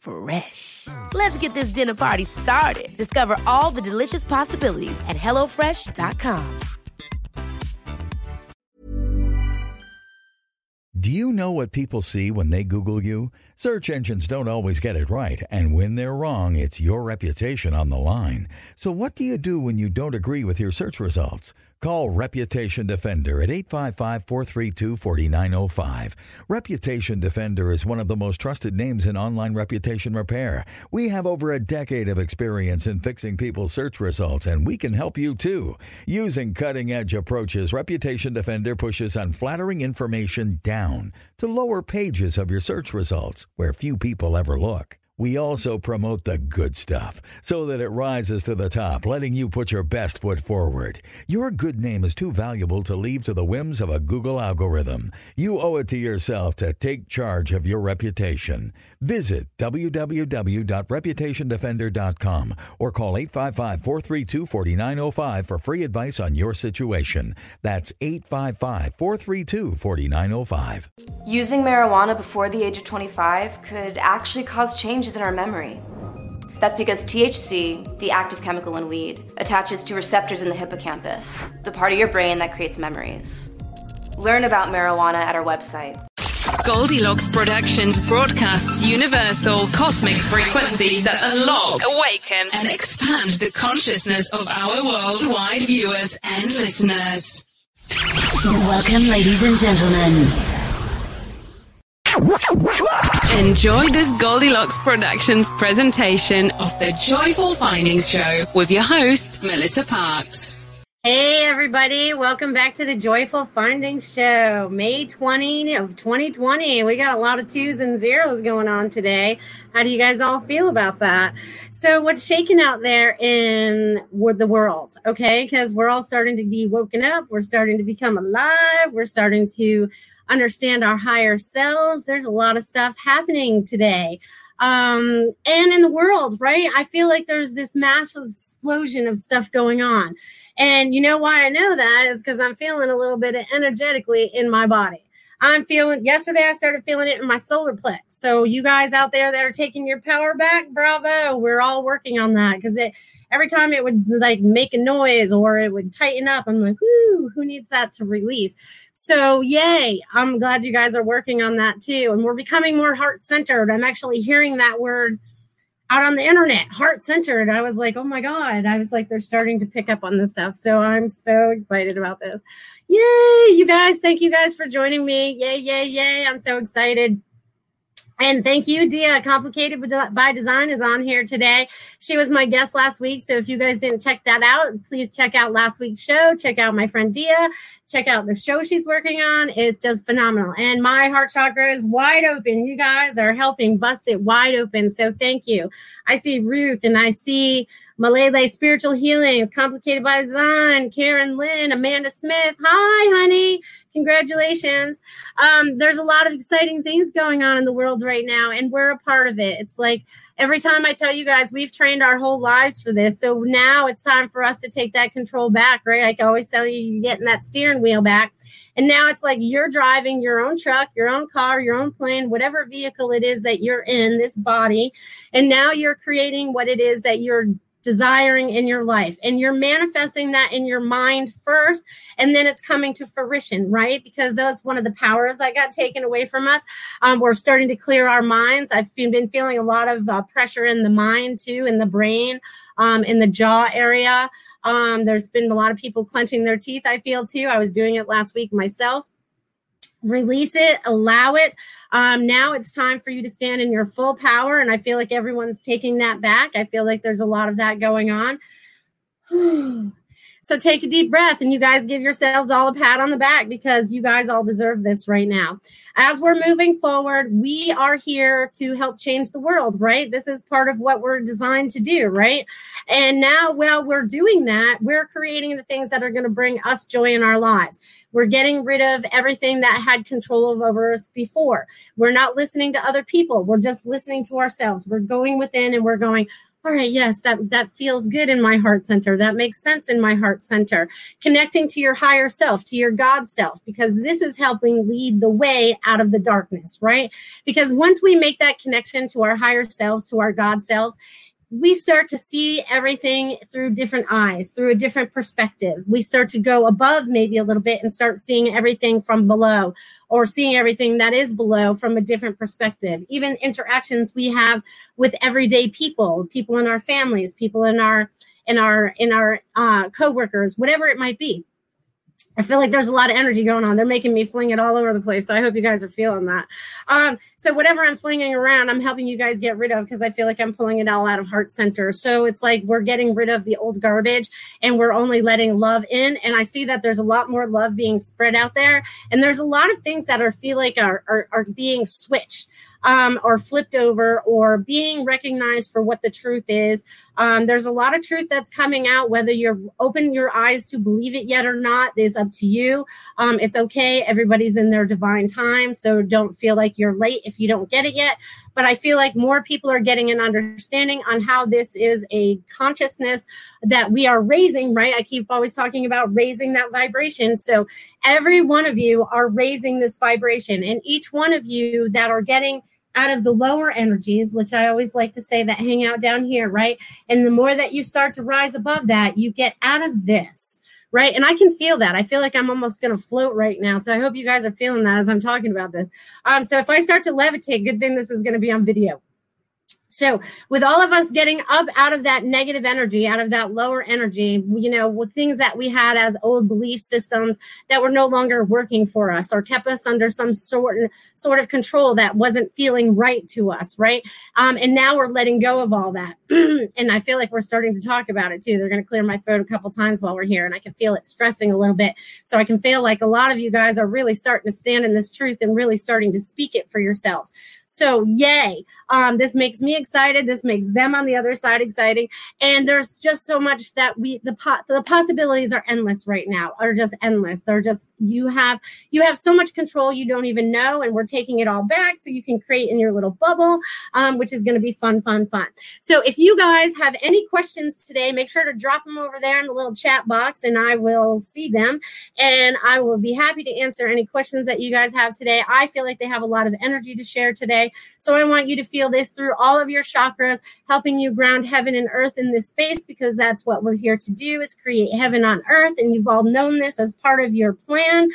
Fresh. Let's get this dinner party started. Discover all the delicious possibilities at hellofresh.com. Do you know what people see when they Google you? Search engines don't always get it right, and when they're wrong, it's your reputation on the line. So, what do you do when you don't agree with your search results? Call Reputation Defender at 855 432 4905. Reputation Defender is one of the most trusted names in online reputation repair. We have over a decade of experience in fixing people's search results, and we can help you too. Using cutting edge approaches, Reputation Defender pushes unflattering information down to lower pages of your search results where few people ever look. We also promote the good stuff so that it rises to the top, letting you put your best foot forward. Your good name is too valuable to leave to the whims of a Google algorithm. You owe it to yourself to take charge of your reputation. Visit www.reputationdefender.com or call 855 432 4905 for free advice on your situation. That's 855 432 4905. Using marijuana before the age of 25 could actually cause changes in our memory. That's because THC, the active chemical in weed, attaches to receptors in the hippocampus, the part of your brain that creates memories. Learn about marijuana at our website. Goldilocks Productions broadcasts universal cosmic frequencies that unlock, awaken, and expand the consciousness of our worldwide viewers and listeners. Welcome, ladies and gentlemen. Enjoy this Goldilocks Productions presentation of the Joyful Findings Show with your host, Melissa Parks. Hey everybody, welcome back to the Joyful Finding Show. May 20 of 2020. We got a lot of twos and zeros going on today. How do you guys all feel about that? So what's shaking out there in the world? Okay, because we're all starting to be woken up. We're starting to become alive. We're starting to understand our higher selves. There's a lot of stuff happening today. Um, and in the world, right? I feel like there's this massive explosion of stuff going on. And you know why I know that is because I'm feeling a little bit energetically in my body. I'm feeling yesterday I started feeling it in my solar plex. So you guys out there that are taking your power back, bravo. We're all working on that because it every time it would like make a noise or it would tighten up, I'm like, whoo, who needs that to release? So yay. I'm glad you guys are working on that too. And we're becoming more heart centered. I'm actually hearing that word out on the internet, heart centered. I was like, oh my God. I was like, they're starting to pick up on this stuff. So I'm so excited about this. Yay, you guys. Thank you guys for joining me. Yay, yay, yay. I'm so excited. And thank you, Dia. Complicated by Design is on here today. She was my guest last week. So if you guys didn't check that out, please check out last week's show. Check out my friend Dia. Check out the show she's working on. It's just phenomenal. And my heart chakra is wide open. You guys are helping bust it wide open. So thank you. I see Ruth and I see Malele Spiritual healing. Healings, Complicated by Design, Karen Lynn, Amanda Smith. Hi, honey. Congratulations. Um, there's a lot of exciting things going on in the world right now, and we're a part of it. It's like every time I tell you guys, we've trained our whole lives for this. So now it's time for us to take that control back, right? Like I always tell you, you're getting that steering wheel back. And now it's like you're driving your own truck, your own car, your own plane, whatever vehicle it is that you're in, this body. And now you're creating what it is that you're desiring in your life and you're manifesting that in your mind first and then it's coming to fruition right? Because that's one of the powers that got taken away from us. Um, we're starting to clear our minds. I've been feeling a lot of uh, pressure in the mind too in the brain um, in the jaw area. Um, there's been a lot of people clenching their teeth i feel too. I was doing it last week myself. Release it, allow it. Um, now it's time for you to stand in your full power. And I feel like everyone's taking that back. I feel like there's a lot of that going on. so take a deep breath and you guys give yourselves all a pat on the back because you guys all deserve this right now. As we're moving forward, we are here to help change the world, right? This is part of what we're designed to do, right? And now, while we're doing that, we're creating the things that are going to bring us joy in our lives we're getting rid of everything that had control over us before. We're not listening to other people. We're just listening to ourselves. We're going within and we're going, all right, yes, that, that feels good in my heart center. That makes sense in my heart center. Connecting to your higher self, to your God self, because this is helping lead the way out of the darkness, right? Because once we make that connection to our higher selves, to our God selves, we start to see everything through different eyes, through a different perspective. We start to go above maybe a little bit and start seeing everything from below or seeing everything that is below from a different perspective. Even interactions we have with everyday people, people in our families, people in our in our in our uh, coworkers, whatever it might be. I feel like there's a lot of energy going on. They're making me fling it all over the place. So I hope you guys are feeling that. Um, so whatever I'm flinging around, I'm helping you guys get rid of because I feel like I'm pulling it all out of heart center. So it's like we're getting rid of the old garbage and we're only letting love in. And I see that there's a lot more love being spread out there. And there's a lot of things that are feel like are, are, are being switched um, or flipped over or being recognized for what the truth is. Um, there's a lot of truth that's coming out, whether you're open your eyes to believe it yet or not is up to you. Um, it's okay. Everybody's in their divine time. So don't feel like you're late if you don't get it yet. But I feel like more people are getting an understanding on how this is a consciousness that we are raising, right? I keep always talking about raising that vibration. So every one of you are raising this vibration, and each one of you that are getting out of the lower energies, which I always like to say that hang out down here, right? And the more that you start to rise above that, you get out of this, right? And I can feel that. I feel like I'm almost going to float right now. So I hope you guys are feeling that as I'm talking about this. Um, so if I start to levitate, good thing this is going to be on video. So, with all of us getting up out of that negative energy, out of that lower energy, you know, with things that we had as old belief systems that were no longer working for us or kept us under some sort sort of control that wasn't feeling right to us, right? Um, and now we're letting go of all that, and I feel like we're starting to talk about it too. They're going to clear my throat a couple times while we're here, and I can feel it stressing a little bit. So I can feel like a lot of you guys are really starting to stand in this truth and really starting to speak it for yourselves. So, yay! Um, this makes me excited. This makes them on the other side exciting. And there's just so much that we the po- the possibilities are endless right now. Are just endless. They're just you have you have so much control you don't even know, and we're taking it all back so you can create in your little bubble, um, which is going to be fun, fun, fun. So if you guys have any questions today, make sure to drop them over there in the little chat box, and I will see them, and I will be happy to answer any questions that you guys have today. I feel like they have a lot of energy to share today, so I want you to feel this through all of your chakras, helping you ground heaven and earth in this space because that's what we're here to do is create heaven on earth. And you've all known this as part of your plan.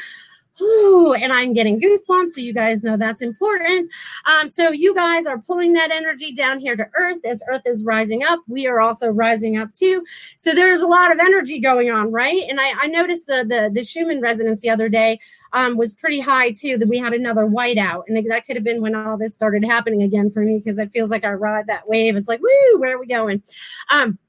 Ooh, and I'm getting goosebumps, so you guys know that's important. Um, so you guys are pulling that energy down here to Earth as Earth is rising up. We are also rising up too. So there's a lot of energy going on, right? And I, I noticed the the the Schumann resonance the other day um, was pretty high too. That we had another whiteout, and that could have been when all this started happening again for me because it feels like I ride that wave. It's like, woo, where are we going? Um,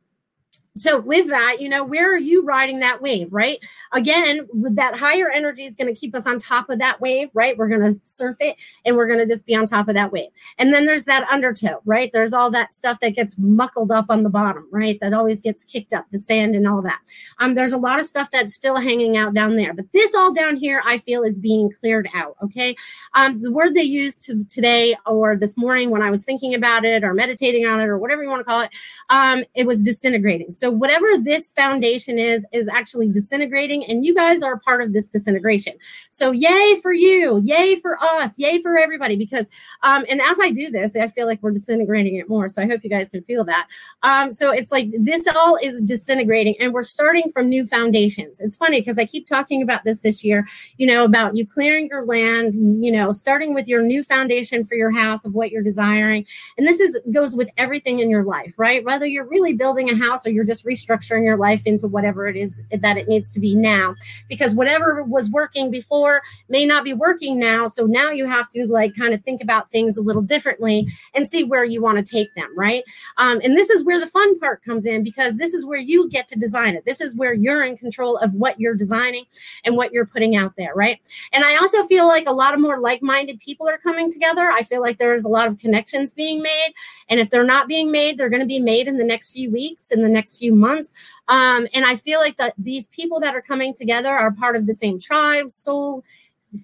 so with that you know where are you riding that wave right? Again that higher energy is going to keep us on top of that wave right? We're going to surf it and we're going to just be on top of that wave. And then there's that undertow right? There's all that stuff that gets muckled up on the bottom right? That always gets kicked up the sand and all that. Um there's a lot of stuff that's still hanging out down there but this all down here i feel is being cleared out okay? Um the word they used to today or this morning when i was thinking about it or meditating on it or whatever you want to call it um it was disintegrating. So so whatever this foundation is, is actually disintegrating, and you guys are part of this disintegration. So yay for you, yay for us, yay for everybody. Because um, and as I do this, I feel like we're disintegrating it more. So I hope you guys can feel that. Um, so it's like this all is disintegrating, and we're starting from new foundations. It's funny because I keep talking about this this year. You know about you clearing your land. You know, starting with your new foundation for your house of what you're desiring, and this is goes with everything in your life, right? Whether you're really building a house or you're just just restructuring your life into whatever it is that it needs to be now. Because whatever was working before may not be working now. So now you have to like kind of think about things a little differently and see where you want to take them right? Um, and this is where the fun part comes in because this is where you get to design it. This is where you're in control of what you're designing and what you're putting out there right? And i also feel like a lot of more like-minded people are coming together. I feel like there's a lot of connections being made. And if they're not being made they're going to be made in the next few weeks in the next few few months. Um, and I feel like that these people that are coming together are part of the same tribe, soul,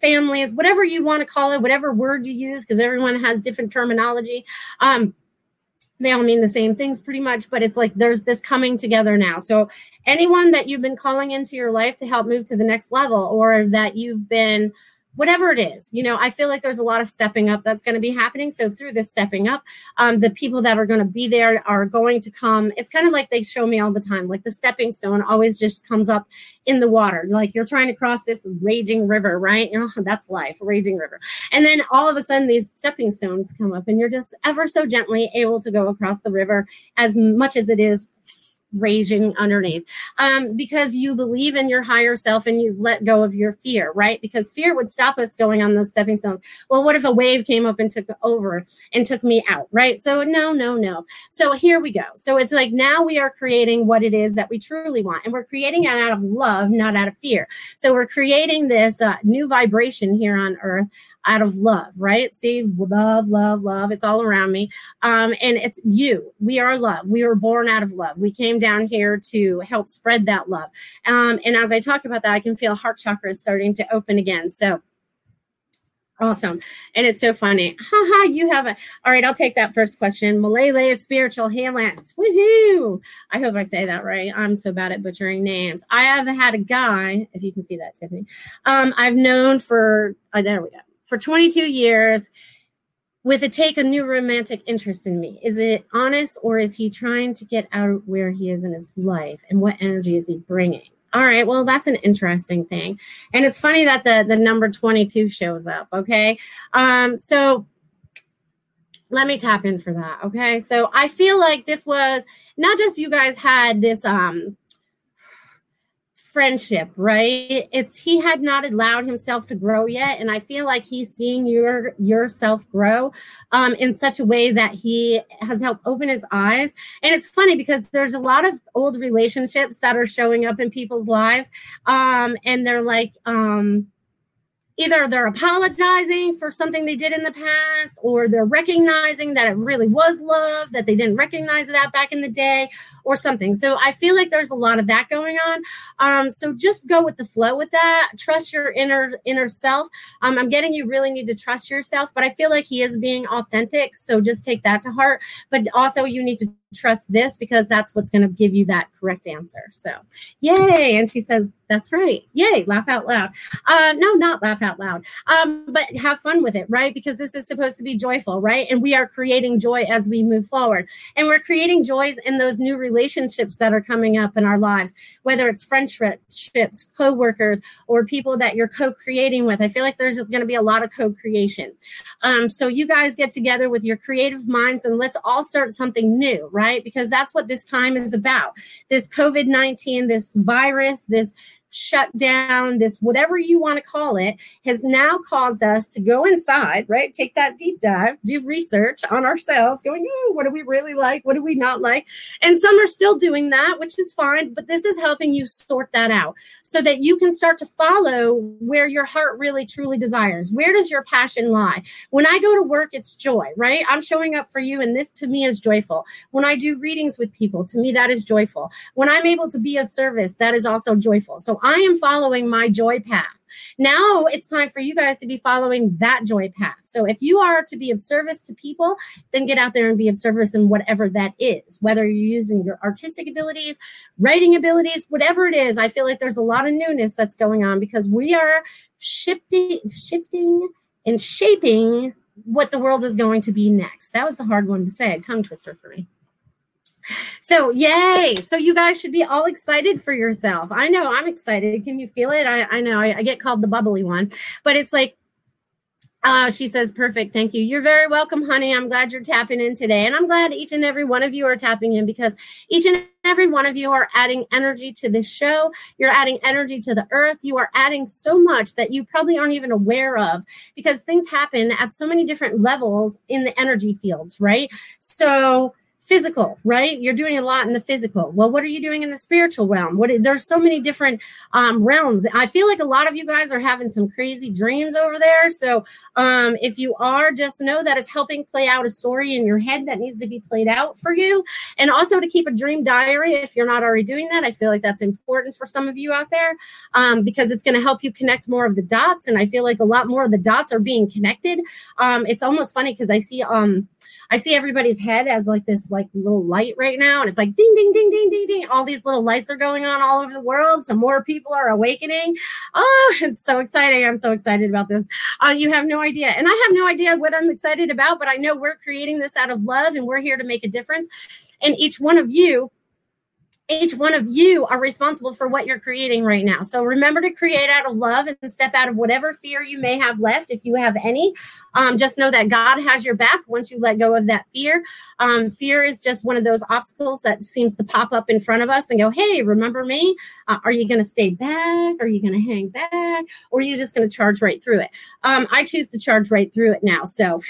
families, whatever you want to call it, whatever word you use, because everyone has different terminology. Um, they all mean the same things pretty much, but it's like there's this coming together now. So, anyone that you've been calling into your life to help move to the next level, or that you've been whatever it is you know i feel like there's a lot of stepping up that's going to be happening. So through this stepping up um, the people that are going to be there are going to come. It's kind of like they show me all the time like the stepping stone always just comes up in the water. Like you're trying to cross this raging river right? You know that's life raging river. And then all of a sudden these stepping stones come up and you're just ever so gently able to go across the river as much as it is raging underneath um, because you believe in your higher self and you've let go of your fear, right? Because fear would stop us going on those stepping stones. Well, what if a wave came up and took over and took me out, right? So, no, no, no. So, here we go. So, it's like now we are creating what it is that we truly want, and we're creating it out of love, not out of fear. So, we're creating this uh, new vibration here on earth out of love, right? See, love, love, love. It's all around me. Um, and it's you. We are love. We were born out of love. We came down here to help spread that love. Um, and as I talk about that, I can feel heart chakra starting to open again. So, Awesome. And it's so funny. Haha, you have a all right. I'll take that first question. Malele is spiritual healings. Woohoo. I hope I say that right. I'm so bad at butchering names. I have had a guy, if you can see that, Tiffany. Um, I've known for oh, there we go for 22 years with a take a new romantic interest in me. Is it honest or is he trying to get out of where he is in his life and what energy is he bringing? All right, well that's an interesting thing. And it's funny that the the number 22 shows up, okay? Um so let me tap in for that, okay? So I feel like this was not just you guys had this um friendship, right? It's he had not allowed himself to grow yet, and I feel like he's seeing your yourself grow um, in such a way that he has helped open his eyes. And it's funny because there's a lot of old relationships that are showing up in people's lives, um, and they're like. Um, either they're apologizing for something they did in the past or they're recognizing that it really was love that they didn't recognize that back in the day or something. So i feel like there's a lot of that going on. Um, so just go with the flow with that. Trust your inner inner self. Um, i'm getting you really need to trust yourself but i feel like he is being authentic so just take that to heart. But also you need to trust this because that's what's going to give you that correct answer. So yay! And she says that's right. Yay. Laugh out loud. Uh, no, not laugh out loud. Um, but have fun with it, right? Because this is supposed to be joyful, right? And we are creating joy as we move forward. And we're creating joys in those new relationships that are coming up in our lives, whether it's friendships, co-workers, or people that you're co-creating with. I feel like there's going to be a lot of co-creation. Um, so you guys get together with your creative minds and let's all start something new, right? Because that's what this time is about. This COVID-19, this virus, this shutdown, this whatever you want to call it, has now caused us to go inside, right? Take that deep dive, do research on ourselves, going, oh, what do we really like? What do we not like? And some are still doing that, which is fine, but this is helping you sort that out so that you can start to follow where your heart really truly desires. Where does your passion lie? When I go to work, it's joy, right? I'm showing up for you, and this to me is joyful. When I do readings with people, to me, that is joyful. When I'm able to be of service, that is also joyful. So I am following my joy path. Now it's time for you guys to be following that joy path. So if you are to be of service to people, then get out there and be of service in whatever that is, whether you're using your artistic abilities, writing abilities, whatever it is. I feel like there's a lot of newness that's going on because we are shifting, shifting and shaping what the world is going to be next. That was a hard one to say, tongue twister for me. So, yay. So, you guys should be all excited for yourself. I know I'm excited. Can you feel it? I, I know I, I get called the bubbly one, but it's like, uh, she says, perfect. Thank you. You're very welcome, honey. I'm glad you're tapping in today. And I'm glad each and every one of you are tapping in because each and every one of you are adding energy to this show. You're adding energy to the earth. You are adding so much that you probably aren't even aware of because things happen at so many different levels in the energy fields, right? So, physical right? You're doing a lot in the physical. Well what are you doing in the spiritual realm? What there's so many different um, realms. I feel like a lot of you guys are having some crazy dreams over there. So um, if you are just know that it's helping play out a story in your head that needs to be played out for you. And also to keep a dream diary if you're not already doing that i feel like that's important for some of you out there um, because it's going to help you connect more of the dots. And i feel like a lot more of the dots are being connected. Um, it's almost funny because i see um I see everybody's head as like this like little light right now, and it's like ding ding ding ding ding ding. All these little lights are going on all over the world, so more people are awakening. Oh, it's so exciting! I'm so excited about this. Uh, you have no idea, and I have no idea what I'm excited about, but I know we're creating this out of love, and we're here to make a difference. And each one of you each one of you are responsible for what you're creating right now. So remember to create out of love and step out of whatever fear you may have left, if you have any. Um, just know that God has your back once you let go of that fear. Um, fear is just one of those obstacles that seems to pop up in front of us and go, Hey, remember me? Uh, are you going to stay back? Are you going to hang back? Or are you just going to charge right through it? Um, I choose to charge right through it now. So,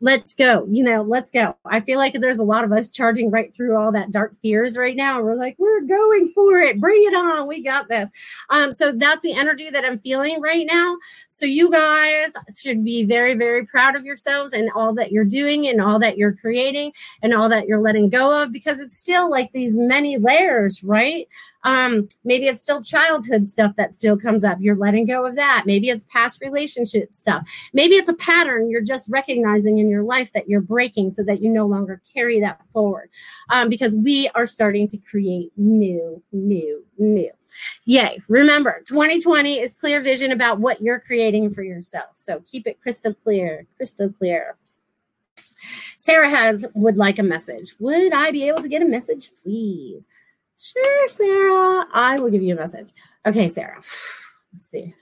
let's go, you know, let's go. I feel like there's a lot of us charging right through all that dark fears right now. We're like, we're going for it. Bring it on. We got this. Um, so that's the energy that I'm feeling right now. So you guys should be very, very proud of yourselves and all that you're doing and all that you're creating and all that you're letting go of because it's still like these many layers, right? Um, maybe it's still childhood stuff that still comes up. You're letting go of that. Maybe it's past relationship stuff. Maybe it's a pattern you're just recognizing in your life that you're breaking so that you no longer carry that forward. Um, because we are starting to create new, new, new. Yay. Remember, 2020 is clear vision about what you're creating for yourself. So keep it crystal clear, crystal clear. Sarah has would like a message. Would I be able to get a message, please? Sure, Sarah. I will give you a message. Okay, Sarah. Let's see.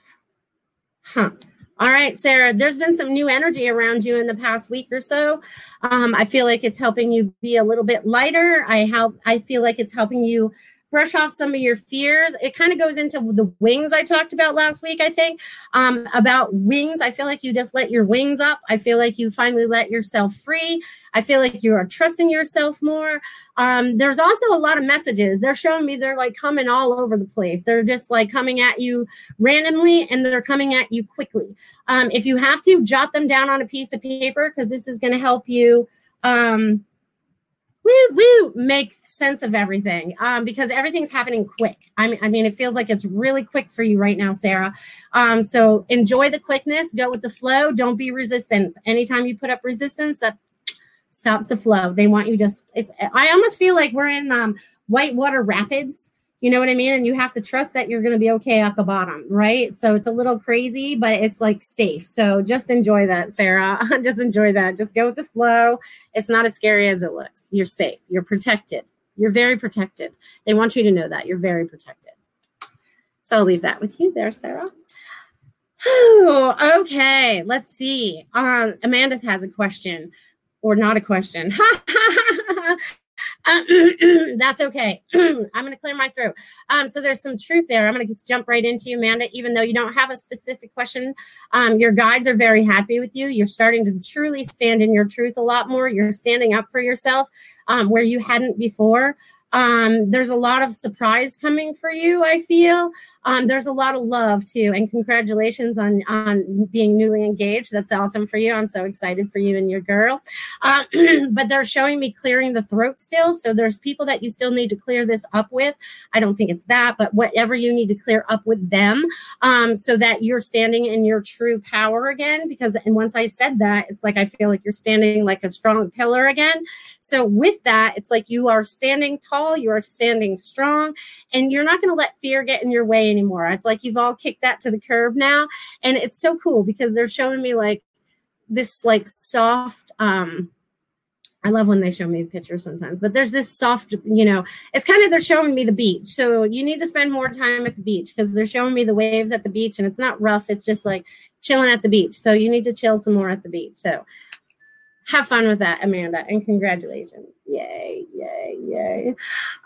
Huh. All right, Sarah, there's been some new energy around you in the past week or so. Um, I feel like it's helping you be a little bit lighter. I help I feel like it's helping you brush off some of your fears. It kind of goes into the wings I talked about last week, I think. Um, about wings. I feel like you just let your wings up. I feel like you finally let yourself free. I feel like you are trusting yourself more. Um, there's also a lot of messages. They're showing me they're like coming all over the place. They're just like coming at you randomly and they're coming at you quickly. Um, if you have to, jot them down on a piece of paper because this is going to help you. Um, woo woo make sense of everything um, because everything's happening quick. I mean, I mean, it feels like it's really quick for you right now, Sarah. Um, so enjoy the quickness, go with the flow. Don't be resistant. Anytime you put up resistance, that stops the flow. They want you just. It's. I almost feel like we're in um, whitewater rapids you know what I mean? And you have to trust that you're going to be okay at the bottom, right? So it's a little crazy, but it's like safe. So just enjoy that, Sarah. just enjoy that. Just go with the flow. It's not as scary as it looks. You're safe. You're protected. You're very protected. They want you to know that you're very protected. So I'll leave that with you there, Sarah. okay, let's see. Um, Amanda has a question, or not a question. that's okay. I'm going to clear my throat. Um, so there's some truth there. I'm going to jump right into you, Amanda. Even though you don't have a specific question, um, your guides are very happy with you. You're starting to truly stand in your truth a lot more. You're standing up for yourself um, where you hadn't before. Um, there's a lot of surprise coming for you, I feel. Um, there's a lot of love too, and congratulations on on being newly engaged. That's awesome for you. I'm so excited for you and your girl. Uh, but they're showing me clearing the throat still, so there's people that you still need to clear this up with. I don't think it's that, but whatever you need to clear up with them, um, so that you're standing in your true power again. Because and once I said that, it's like I feel like you're standing like a strong pillar again. So with that, it's like you are standing tall, you are standing strong, and you're not going to let fear get in your way anymore. It's like you've all kicked that to the curb now. And it's so cool because they're showing me like this like soft um I love when they show me pictures sometimes, but there's this soft, you know, it's kind of they're showing me the beach. So you need to spend more time at the beach because they're showing me the waves at the beach and it's not rough. It's just like chilling at the beach. So you need to chill some more at the beach. So have fun with that, Amanda, and congratulations. Yay, yay, yay.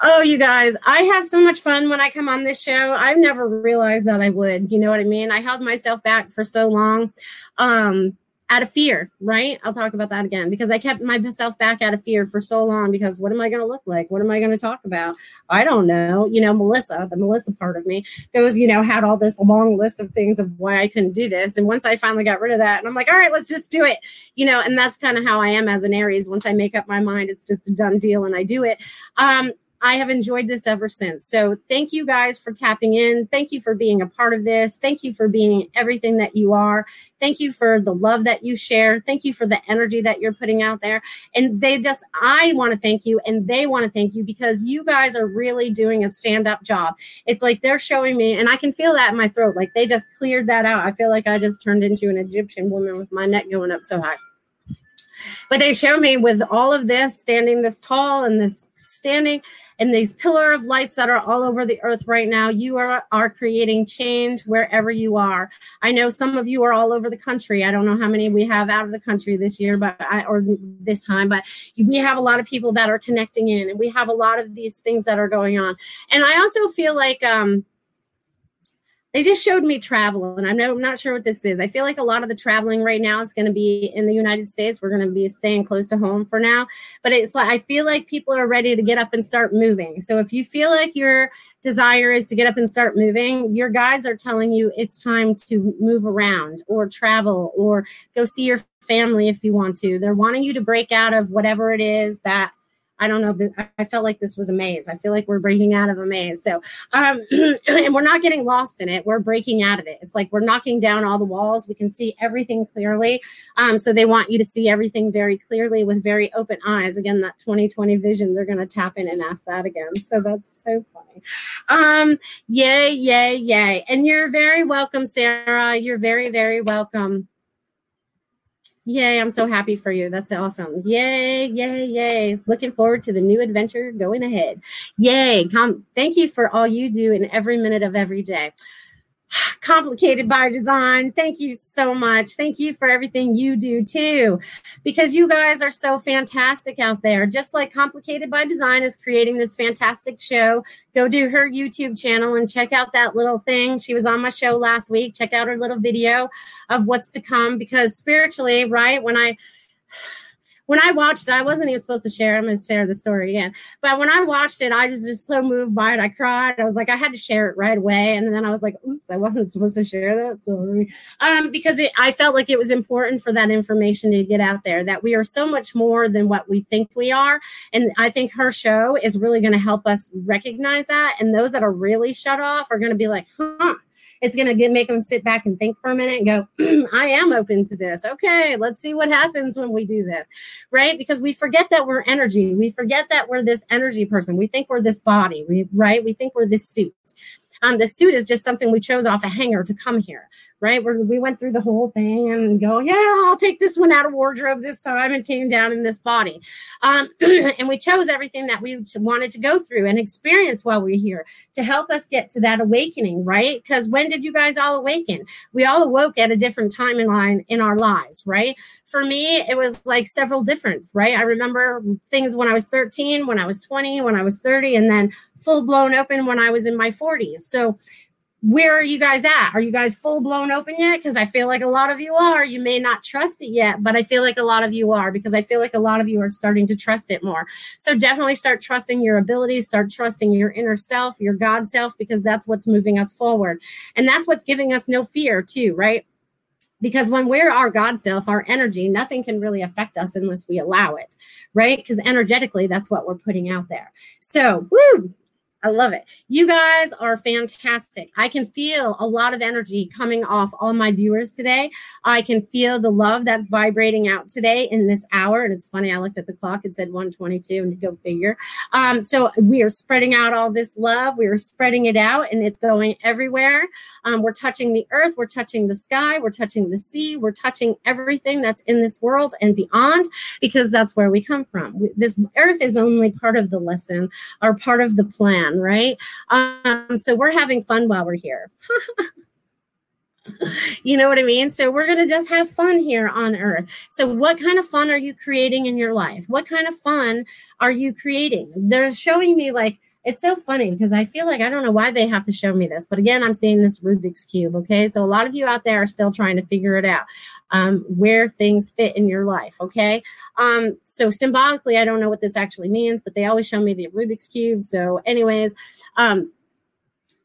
Oh, you guys, I have so much fun when I come on this show. I've never realized that I would. You know what I mean? I held myself back for so long. Um, out of fear, right? I'll talk about that again because I kept myself back out of fear for so long because what am I going to look like? What am I going to talk about? I don't know. You know, Melissa, the Melissa part of me goes, you know, had all this long list of things of why I couldn't do this. And once I finally got rid of that, and I'm like, all right, let's just do it, you know, and that's kind of how I am as an Aries. Once I make up my mind, it's just a done deal and I do it. Um, I have enjoyed this ever since. So thank you guys for tapping in. Thank you for being a part of this. Thank you for being everything that you are. Thank you for the love that you share. Thank you for the energy that you're putting out there. And they just, I want to thank you and they want to thank you because you guys are really doing a stand up job. It's like they're showing me, and I can feel that in my throat. Like they just cleared that out. I feel like I just turned into an Egyptian woman with my neck going up so high. But they show me with all of this standing this tall and this standing and these pillar of lights that are all over the earth right now you are are creating change wherever you are. I know some of you are all over the country. I don't know how many we have out of the country this year but I, or this time but we have a lot of people that are connecting in and we have a lot of these things that are going on. And i also feel like um they just showed me travel and I'm, no, I'm not sure what this is. I feel like a lot of the traveling right now is going to be in the united states. We're going to be staying close to home for now. But it's like i feel like people are ready to get up and start moving. So if you feel like your desire is to get up and start moving your guides are telling you it's time to move around or travel or go see your family if you want to. They're wanting you to break out of whatever it is that I don't know. I felt like this was a maze. I feel like we're breaking out of a maze. So, um, and we're not getting lost in it. We're breaking out of it. It's like we're knocking down all the walls. We can see everything clearly. Um, so they want you to see everything very clearly with very open eyes. Again, that 2020 vision, they're going to tap in and ask that again. So that's so funny. Um, yay, yay, yay. And you're very welcome, Sarah. You're very, very welcome. Yay, I'm so happy for you. That's awesome. Yay, yay, yay. Looking forward to the new adventure going ahead. Yay. Com- thank you for all you do in every minute of every day. Complicated by design. Thank you so much. Thank you for everything you do too, because you guys are so fantastic out there. Just like Complicated by Design is creating this fantastic show. Go do her YouTube channel and check out that little thing. She was on my show last week. Check out her little video of what's to come because spiritually, right? When I when I watched it, I wasn't even supposed to share. I'm going to share the story again. But when I watched it, I was just so moved by it. I cried. I was like, I had to share it right away. And then I was like, oops, I wasn't supposed to share that. Sorry. Um, because it, I felt like it was important for that information to get out there that we are so much more than what we think we are. And I think her show is really going to help us recognize that. And those that are really shut off are going to be like, huh it's going to make them sit back and think for a minute and go, I am open to this. Okay, let's see what happens when we do this, right? Because we forget that we're energy. We forget that we're this energy person. We think we're this body, we, right? We think we're this suit. Um, the suit is just something we chose off a hanger to come here, right? Where we went through the whole thing and go, yeah, I'll take this one out of wardrobe this time and came down in this body. Um, and we chose everything that we wanted to go through and experience while we are here to help us get to that awakening, right? Because when did you guys all awaken? We all awoke at a different time in line in our lives, right? For me, it was like several different, right? I remember things when I was 13, when I was 20, when I was 30, and then full blown open when I was in my 40s. So where are you guys at? Are you guys full blown open yet? Because I feel like a lot of you are. You may not trust it yet, but I feel like a lot of you are because I feel like a lot of you are starting to trust it more. So definitely start trusting your abilities, start trusting your inner self, your God self, because that's what's moving us forward. And that's what's giving us no fear, too, right? Because when we're our God self, our energy, nothing can really affect us unless we allow it, right? Because energetically, that's what we're putting out there. So, woo, I love it. You guys are fantastic. I can feel a lot of energy coming off all my viewers today. I can feel the love that's vibrating out today in this hour. And it's funny, I looked at the clock, it said 122, and go figure. Um, so we are spreading out all this love. We are spreading it out, and it's going everywhere. Um, we're touching the earth, we're touching the sky, we're touching the sea, we're touching everything that's in this world and beyond, because that's where we come from. This earth is only part of the lesson or part of the plan right? Um, so we're having fun while we're here. you know what I mean? So we're going to just have fun here on earth. So what kind of fun are you creating in your life? What kind of fun are you creating? They're showing me like it's so funny because I feel like I don't know why they have to show me this, but again, I'm seeing this Rubik's cube. Okay, so a lot of you out there are still trying to figure it out, um, where things fit in your life. Okay, um, so symbolically, I don't know what this actually means, but they always show me the Rubik's cube. So, anyways, um,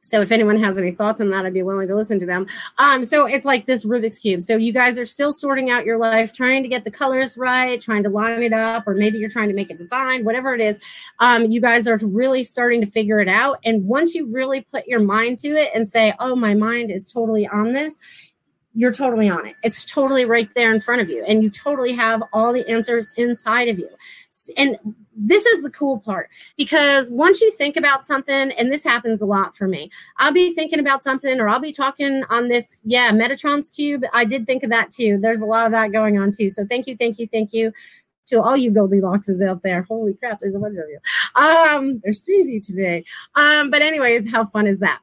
so if anyone has any thoughts on that, I'd be willing to listen to them. Um, so it's like this Rubik's cube. So you guys are still sorting out your life, trying to get the colors right, trying to line it up, or maybe you're trying to make a design, whatever it is. Um, you guys are really starting to figure it out. And once you really put your mind to it and say, "Oh, my mind is totally on this," you're totally on it. It's totally right there in front of you, and you totally have all the answers inside of you and this is the cool part because once you think about something, and this happens a lot for me, I'll be thinking about something or I'll be talking on this, yeah, Metatron's cube. I did think of that too. There's a lot of that going on too. So thank you, thank you, thank you to all you Goldilockses out there. Holy crap, there's a bunch of you. Um, there's three of you today. Um, but anyways, how fun is that?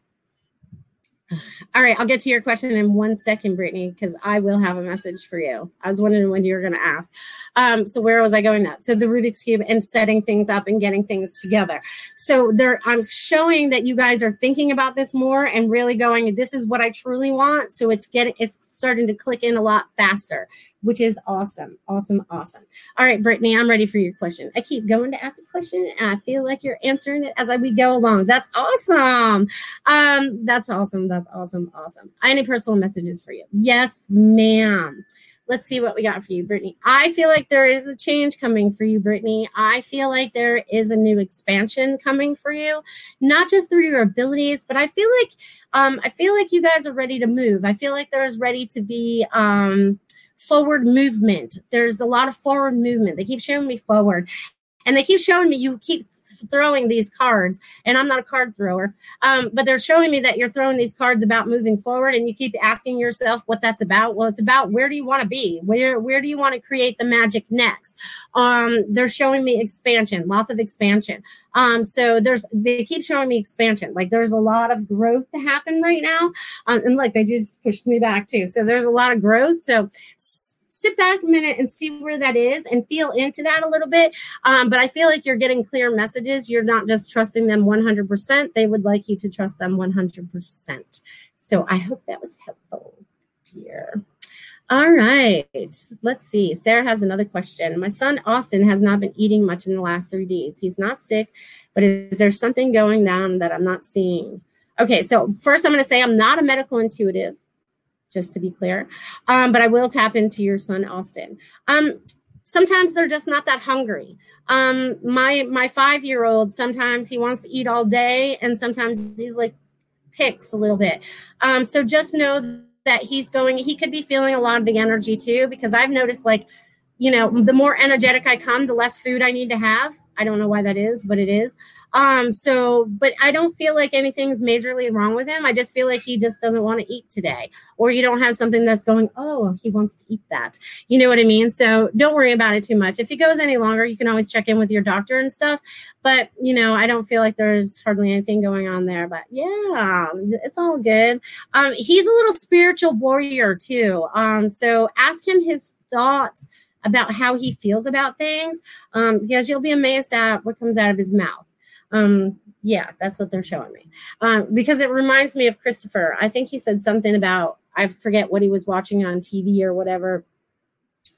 All right, I'll get to your question in one second, Brittany, because I will have a message for you. I was wondering when you were going to ask. Um, so where was I going at? So the Rubik's cube and setting things up and getting things together. So there, I'm showing that you guys are thinking about this more and really going. This is what I truly want. So it's getting, it's starting to click in a lot faster which is awesome. Awesome. Awesome. All right, Brittany, I'm ready for your question. I keep going to ask a question and I feel like you're answering it as we go along. That's awesome. Um, that's awesome. That's awesome. Awesome. Any personal messages for you? Yes, ma'am. Let's see what we got for you, Brittany. I feel like there is a change coming for you, Brittany. I feel like there is a new expansion coming for you, not just through your abilities, but I feel like um, I feel like you guys are ready to move. I feel like there is ready to be um, forward movement. There's a lot of forward movement. They keep showing me forward. And they keep showing me you keep throwing these cards, and I'm not a card thrower, um, but they're showing me that you're throwing these cards about moving forward, and you keep asking yourself what that's about. Well, it's about where do you want to be? Where where do you want to create the magic next? Um, they're showing me expansion, lots of expansion. Um, so there's they keep showing me expansion. Like there's a lot of growth to happen right now, um, and like they just pushed me back too. So there's a lot of growth. So sit back a minute and see where that is and feel into that a little bit. Um, but I feel like you're getting clear messages. You're not just trusting them 100%. They would like you to trust them 100%. So I hope that was helpful, dear. All right, let's see. Sarah has another question. My son Austin has not been eating much in the last three days. He's not sick, but is there something going down that I'm not seeing? Okay, so first I'm going to say I'm not a medical intuitive just to be clear. Um, but I will tap into your son, Austin. Um, sometimes they're just not that hungry. Um, my my five year old sometimes he wants to eat all day, and sometimes he's like picks a little bit. Um, so just know that he's going. He could be feeling a lot of the energy too, because I've noticed like, you know, the more energetic I come, the less food I need to have. I don't know why that is, but it is. Um, so, but I don't feel like anything's majorly wrong with him. I just feel like he just doesn't want to eat today, or you don't have something that's going, oh, he wants to eat that. You know what I mean? So don't worry about it too much. If he goes any longer, you can always check in with your doctor and stuff. But, you know, I don't feel like there's hardly anything going on there. But yeah, it's all good. Um, he's a little spiritual warrior too. Um, so ask him his thoughts about how he feels about things um, because you'll be amazed at what comes out of his mouth. Um, yeah, that's what they're showing me. Um, because it reminds me of Christopher. I think he said something about, I forget what he was watching on TV or whatever.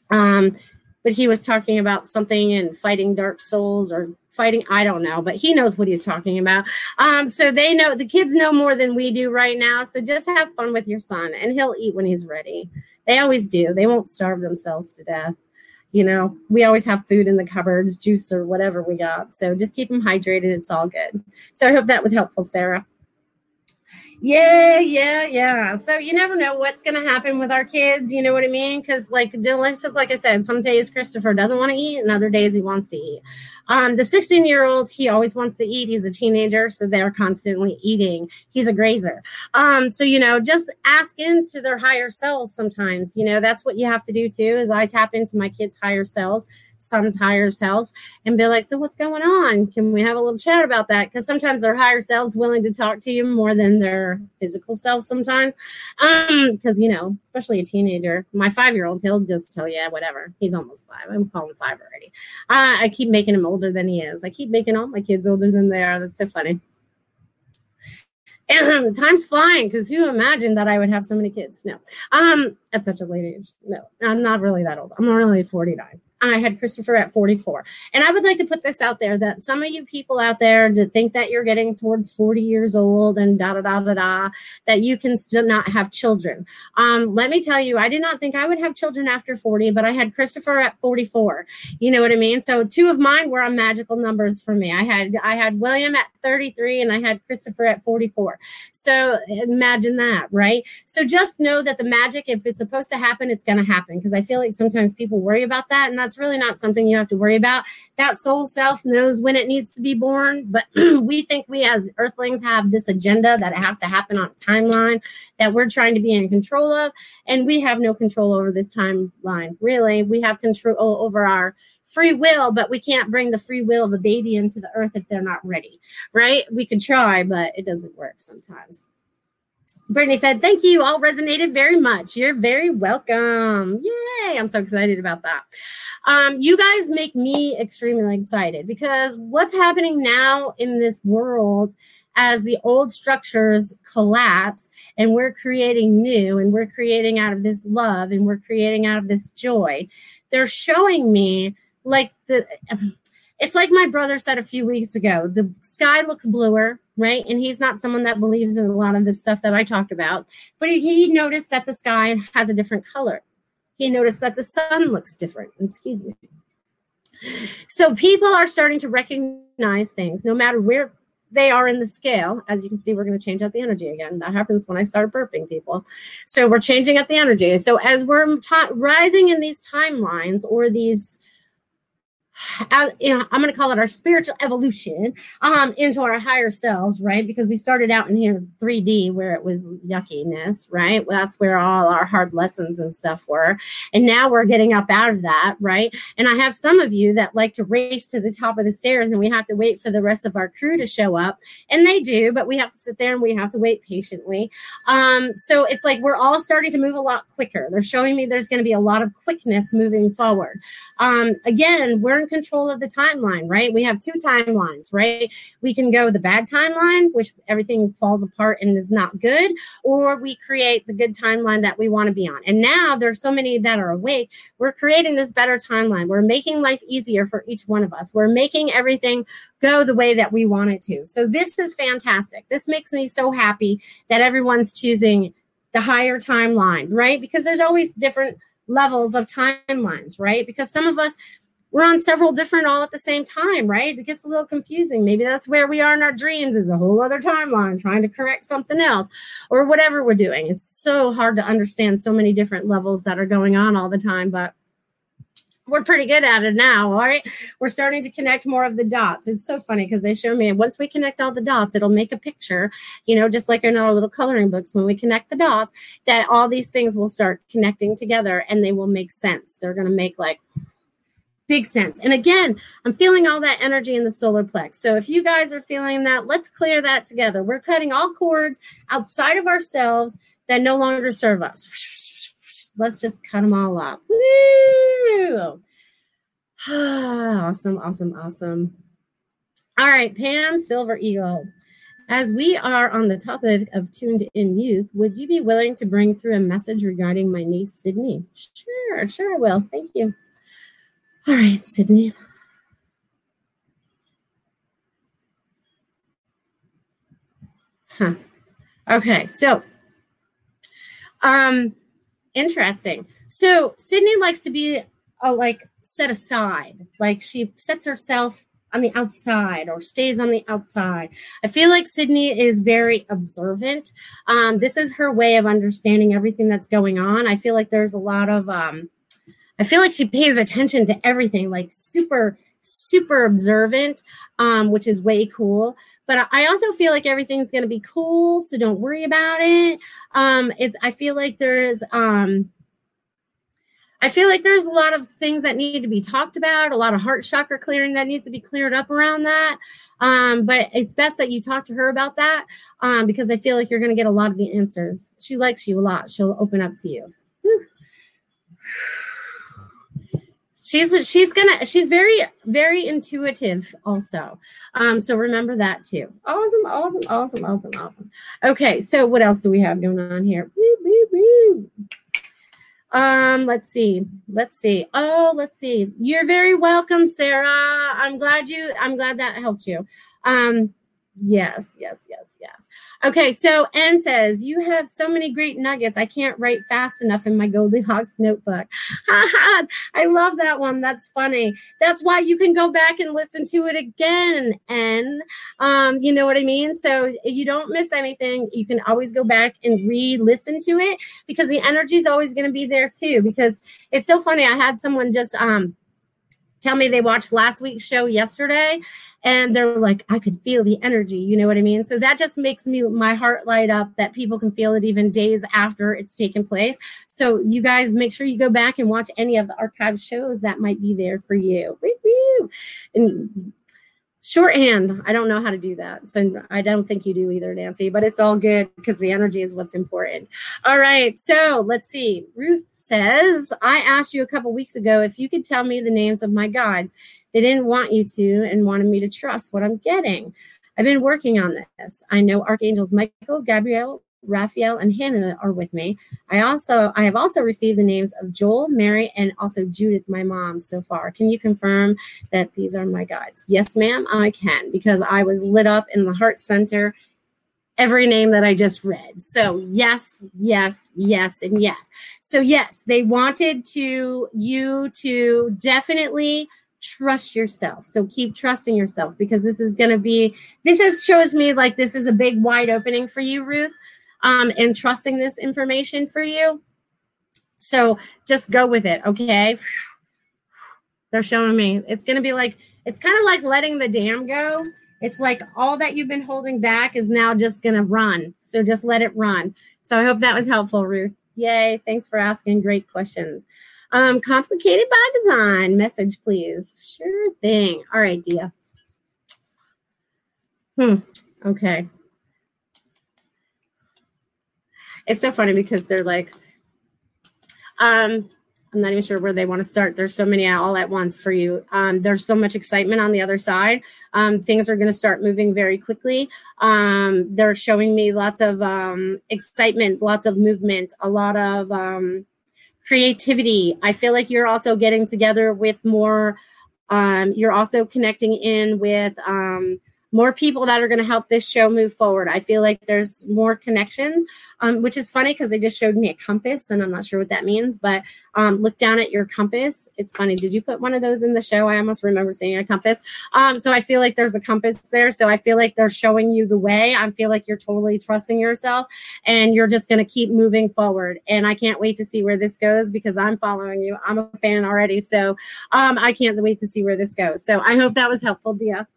Um, but he was talking about something and fighting dark souls or fighting i don't know but he knows what he's talking about um, so they know the kids know more than we do right now so just have fun with your son and he'll eat when he's ready they always do they won't starve themselves to death you know, we always have food in the cupboards, juice or whatever we got. So just keep them hydrated. It's all good. So I hope that was helpful, Sarah. Yeah, yeah, yeah. So you never know what's going to happen with our kids. You know what I mean? Because, like, just like I said, some days Christopher doesn't want to eat, and other days he wants to eat. Um, the 16 year old, he always wants to eat. He's a teenager, so they're constantly eating. He's a grazer. Um, so, you know, just ask into their higher selves sometimes. You know, that's what you have to do too, is I tap into my kids' higher selves son's higher selves and be like, So what's going on? Can we have a little chat about that? Because sometimes their higher selves willing to talk to you more than their physical self sometimes. Um, because you know, especially a teenager, my five year old, he'll just tell you whatever. He's almost five. I'm calling five already. Uh, I keep making him older than he is. I keep making all my kids older than they are. That's so funny. And time's flying because who imagined that I would have so many kids? No, um, at such a late age. No, I'm not really that old. I'm only 49. I had Christopher at 44. And I would like to put this out there that some of you people out there to think that you're getting towards 40 years old and da da da da da, that you can still not have children. Um, let me tell you, I did not think I would have children after 40, but I had Christopher at 44. You know what I mean? So two of mine were on magical numbers for me. I had I had William at 33 and I had Christopher at 44. So imagine that, right? So just know that the magic, if it's supposed to happen, it's going to happen. Because I feel like sometimes people worry about that, and that's really not something you have to worry about. That soul self knows when it needs to be born, but we think we as earthlings have this agenda that it has to happen on a timeline that we're trying to be in control of, and we have no control over this timeline. Really, we have control over our free will, but we can't bring the free will of a baby into the earth if they're not ready, right? We could try, but it doesn't work sometimes. Brittany said, Thank you. All resonated very much. You're very welcome. Yay. I'm so excited about that. Um, you guys make me extremely excited because what's happening now in this world as the old structures collapse and we're creating new and we're creating out of this love and we're creating out of this joy, they're showing me like the it's like my brother said a few weeks ago the sky looks bluer right and he's not someone that believes in a lot of this stuff that i talk about but he, he noticed that the sky has a different color he noticed that the sun looks different excuse me so people are starting to recognize things no matter where they are in the scale. As you can see, we're going to change out the energy again. That happens when I start burping people. So we're changing up the energy. So as we're rising in these timelines or these you know, I'm going to call it our spiritual evolution um, into our higher selves, right? Because we started out in here 3D where it was yuckiness, right? Well, that's where all our hard lessons and stuff were. And now we're getting up out of that, right? And I have some of you that like to race to the top of the stairs and we have to wait for the rest of our crew to show up. And they do, but we have to sit there and we have to wait patiently. Um, so it's like we're all starting to move a lot quicker. They're showing me there's going to be a lot of quickness moving forward. Um, again, we're in control of the timeline, right? We have two timelines, right? We can go the bad timeline, which everything falls apart and is not good, or we create the good timeline that we want to be on. And now there's so many that are awake. We're creating this better timeline. We're making life easier for each one of us. We're making everything go the way that we want it to. So this is fantastic. This makes me so happy that everyone's choosing the higher timeline, right? Because there's always different levels of timelines, right? Because some of us we're on several different all at the same time, right? It gets a little confusing. Maybe that's where we are in our dreams is a whole other timeline trying to correct something else or whatever we're doing. It's so hard to understand so many different levels that are going on all the time, but we're pretty good at it now. All right. We're starting to connect more of the dots. It's so funny because they show me once we connect all the dots, it'll make a picture, you know, just like in our little coloring books, when we connect the dots, that all these things will start connecting together and they will make sense. They're going to make like big sense. And again, I'm feeling all that energy in the solar plex. So if you guys are feeling that, let's clear that together. We're cutting all cords outside of ourselves that no longer serve us let's just cut them all up. Woo! awesome, awesome, awesome. All right, Pam Silver Eagle. As we are on the topic of tuned in youth, would you be willing to bring through a message regarding my niece, Sydney? Sure, sure, I will. Thank you. All right, Sydney. Huh. Okay, so um Interesting. So Sydney likes to be uh, like set aside, like she sets herself on the outside or stays on the outside. I feel like Sydney is very observant. Um, this is her way of understanding everything that's going on. I feel like there's a lot of, um, I feel like she pays attention to everything, like super, super observant, um, which is way cool. But I also feel like everything's going to be cool, so don't worry about it. Um, it's I feel like there's um, I feel like there's a lot of things that need to be talked about, a lot of heart chakra clearing that needs to be cleared up around that. Um, but it's best that you talk to her about that um, because I feel like you're going to get a lot of the answers. She likes you a lot. She'll open up to you. Whew she's she's gonna she's very very intuitive also. Um so remember that too. Awesome awesome awesome awesome awesome. Okay so what else do we have going on here? Woo, woo, woo. um let's see let's see. Oh let's see. You're very welcome sarah. I'm glad you i'm glad that helped you. Um Yes, yes, yes, yes. Okay, so N says, You have so many great nuggets. I can't write fast enough in my Goldilocks notebook. I love that one. That's funny. That's why you can go back and listen to it again. N. Um, you know what I mean? So you don't miss anything. You can always go back and re listen to it because the energy is always going to be there too. Because it's so funny. I had someone just um, tell me they watched last week's show yesterday and they're like i could feel the energy you know what i mean? So that just makes me my heart light up that people can feel it even days after it's taken place. So you guys make sure you go back and watch any of the archive shows that might be there for you. And shorthand i don't know how to do that. So i don't think you do either nancy but it's all good because the energy is what's important. All right so let's see. Ruth says i asked you a couple weeks ago if you could tell me the names of my guides they didn't want you to and wanted me to trust what i'm getting. I've been working on this. I know archangels michael gabriel Raphael and Hannah are with me. I also I have also received the names of Joel, Mary, and also Judith, my mom, so far. Can you confirm that these are my guides? Yes, ma'am, I can, because I was lit up in the heart center every name that I just read. So yes, yes, yes, and yes. So yes, they wanted to you to definitely trust yourself. So keep trusting yourself because this is going to be this is shows me like this is a big wide opening for you, Ruth um, and trusting this information for you. So just go with it, okay? They're showing me it's going to be like, it's kind of like letting the dam go. It's like all that you've been holding back is now just going to run. So just let it run. So I hope that was helpful, Ruth. Yay. Thanks for asking great questions. Um, complicated by design message, please. Sure thing. All right, Dia. Hmm. Okay. It's so funny because they're like, um, I'm not even sure where they want to start. There's so many all at once for you. Um, there's so much excitement on the other side. Um, things are going to start moving very quickly. Um, they're showing me lots of um, excitement, lots of movement, a lot of um, creativity. I feel like you're also getting together with more. Um, you're also connecting in with more people that are going to help this show move forward. I feel like there's more connections um, which is funny because they just showed me a compass and I'm not sure what that means, but um, look down at your compass. It's funny. Did you put one of those in the show? I almost remember seeing a compass. Um, so I feel like there's a compass there. So I feel like they're showing you the way. I feel like you're totally trusting yourself and you're just going to keep moving forward. And I can't wait to see where this goes because I'm following you. I'm a fan already. So um, I can't wait to see where this goes. So I hope that was helpful, Dia.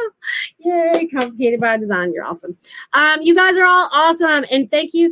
Yay, complicated by design. You're awesome. Um, you guys are all awesome. And thank you,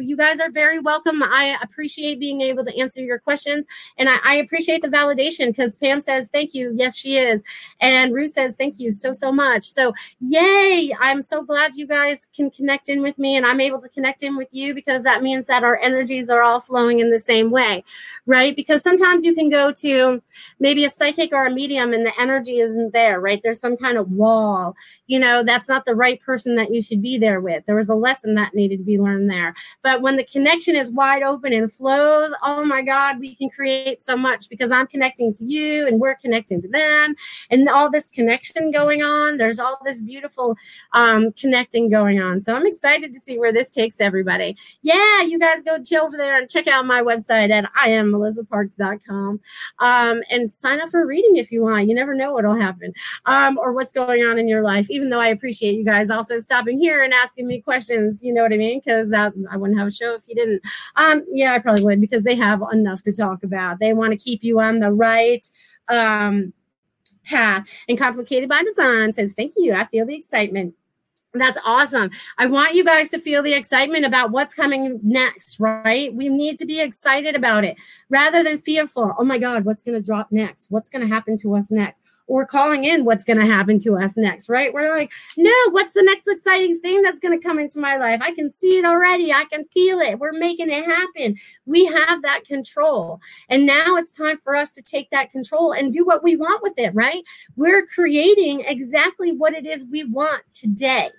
you guys are very welcome. I appreciate being able to answer your questions. And I, I appreciate the validation because Pam says, thank you. Yes, she is. And Ruth says, thank you so, so much. So, yay. I'm so glad you guys can connect in with me and I'm able to connect in with you because that means that our energies are all flowing in the same way right? Because sometimes you can go to maybe a psychic or a medium and the energy isn't there, right? There's some kind of wall. You know, that's not the right person that you should be there with. There was a lesson that needed to be learned there. But when the connection is wide open and flows, oh my God, we can create so much because I'm connecting to you and we're connecting to them and all this connection going on. There's all this beautiful um, connecting going on. So I'm excited to see where this takes everybody. Yeah, you guys go over there and check out my website at I am melissaparks.com um, and sign up for a reading if you want. You never know what'll happen um, or what's going on in your life. Even though I appreciate you guys also stopping here and asking me questions, you know what I mean? Because that I wouldn't have a show if you didn't. Um, yeah, I probably would because they have enough to talk about. They want to keep you on the right um, path. And Complicated by Design says, Thank you. I feel the excitement. That's awesome. I want you guys to feel the excitement about what's coming next, right? We need to be excited about it rather than fearful. Oh my God, what's going to drop next? What's going to happen to us next? Or calling in what's going to happen to us next, right? We're like, no, what's the next exciting thing that's going to come into my life? I can see it already. I can feel it. We're making it happen. We have that control. And now it's time for us to take that control and do what we want with it, right? We're creating exactly what it is we want today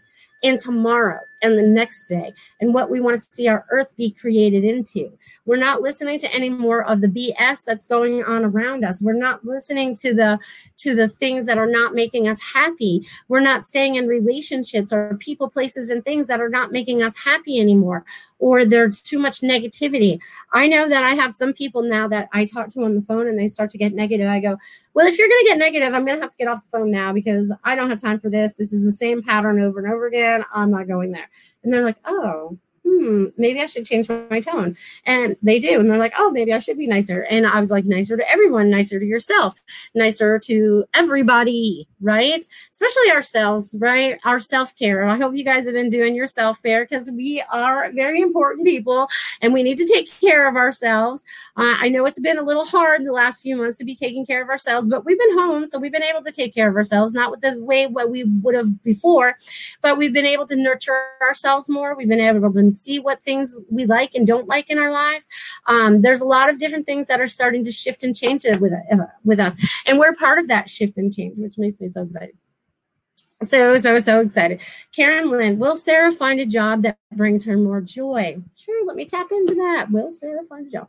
and tomorrow and the next day and what we want to see our earth be created into. We're not listening to any more of the BS that's going on around us. We're not listening to the to the things that are not making us happy. We're not staying in relationships or people, places and things that are not making us happy anymore or there's too much negativity. I know that I have some people now that I talk to on the phone and they start to get negative. I go, well, if you're going to get negative, I'm going to have to get off the phone now because I don't have time for this. This is the same pattern over and over again. I'm not going there. And they're like, oh, hmm, maybe I should change my tone. And they do. And they're like, oh, maybe I should be nicer. And I was like, nicer to everyone, nicer to yourself, nicer to everybody, right? Especially ourselves, right? Our self care. I hope you guys have been doing your self care because we are very important people and we need to take care of ourselves. Uh, I know it's been a little hard the last few months to be taking care of ourselves, but we've been home. So we've been able to take care of ourselves, not with the way what we would have before, but we've been able to nurture ourselves more. We've been able to see what things we like and don't like in our lives. Um, there's a lot of different things that are starting to shift and change with uh, with us, and we're part of that shift and change, which makes me so excited. So, so, so excited. Karen Lynn, will Sarah find a job that brings her more joy? Sure, let me tap into that. Will Sarah find a job?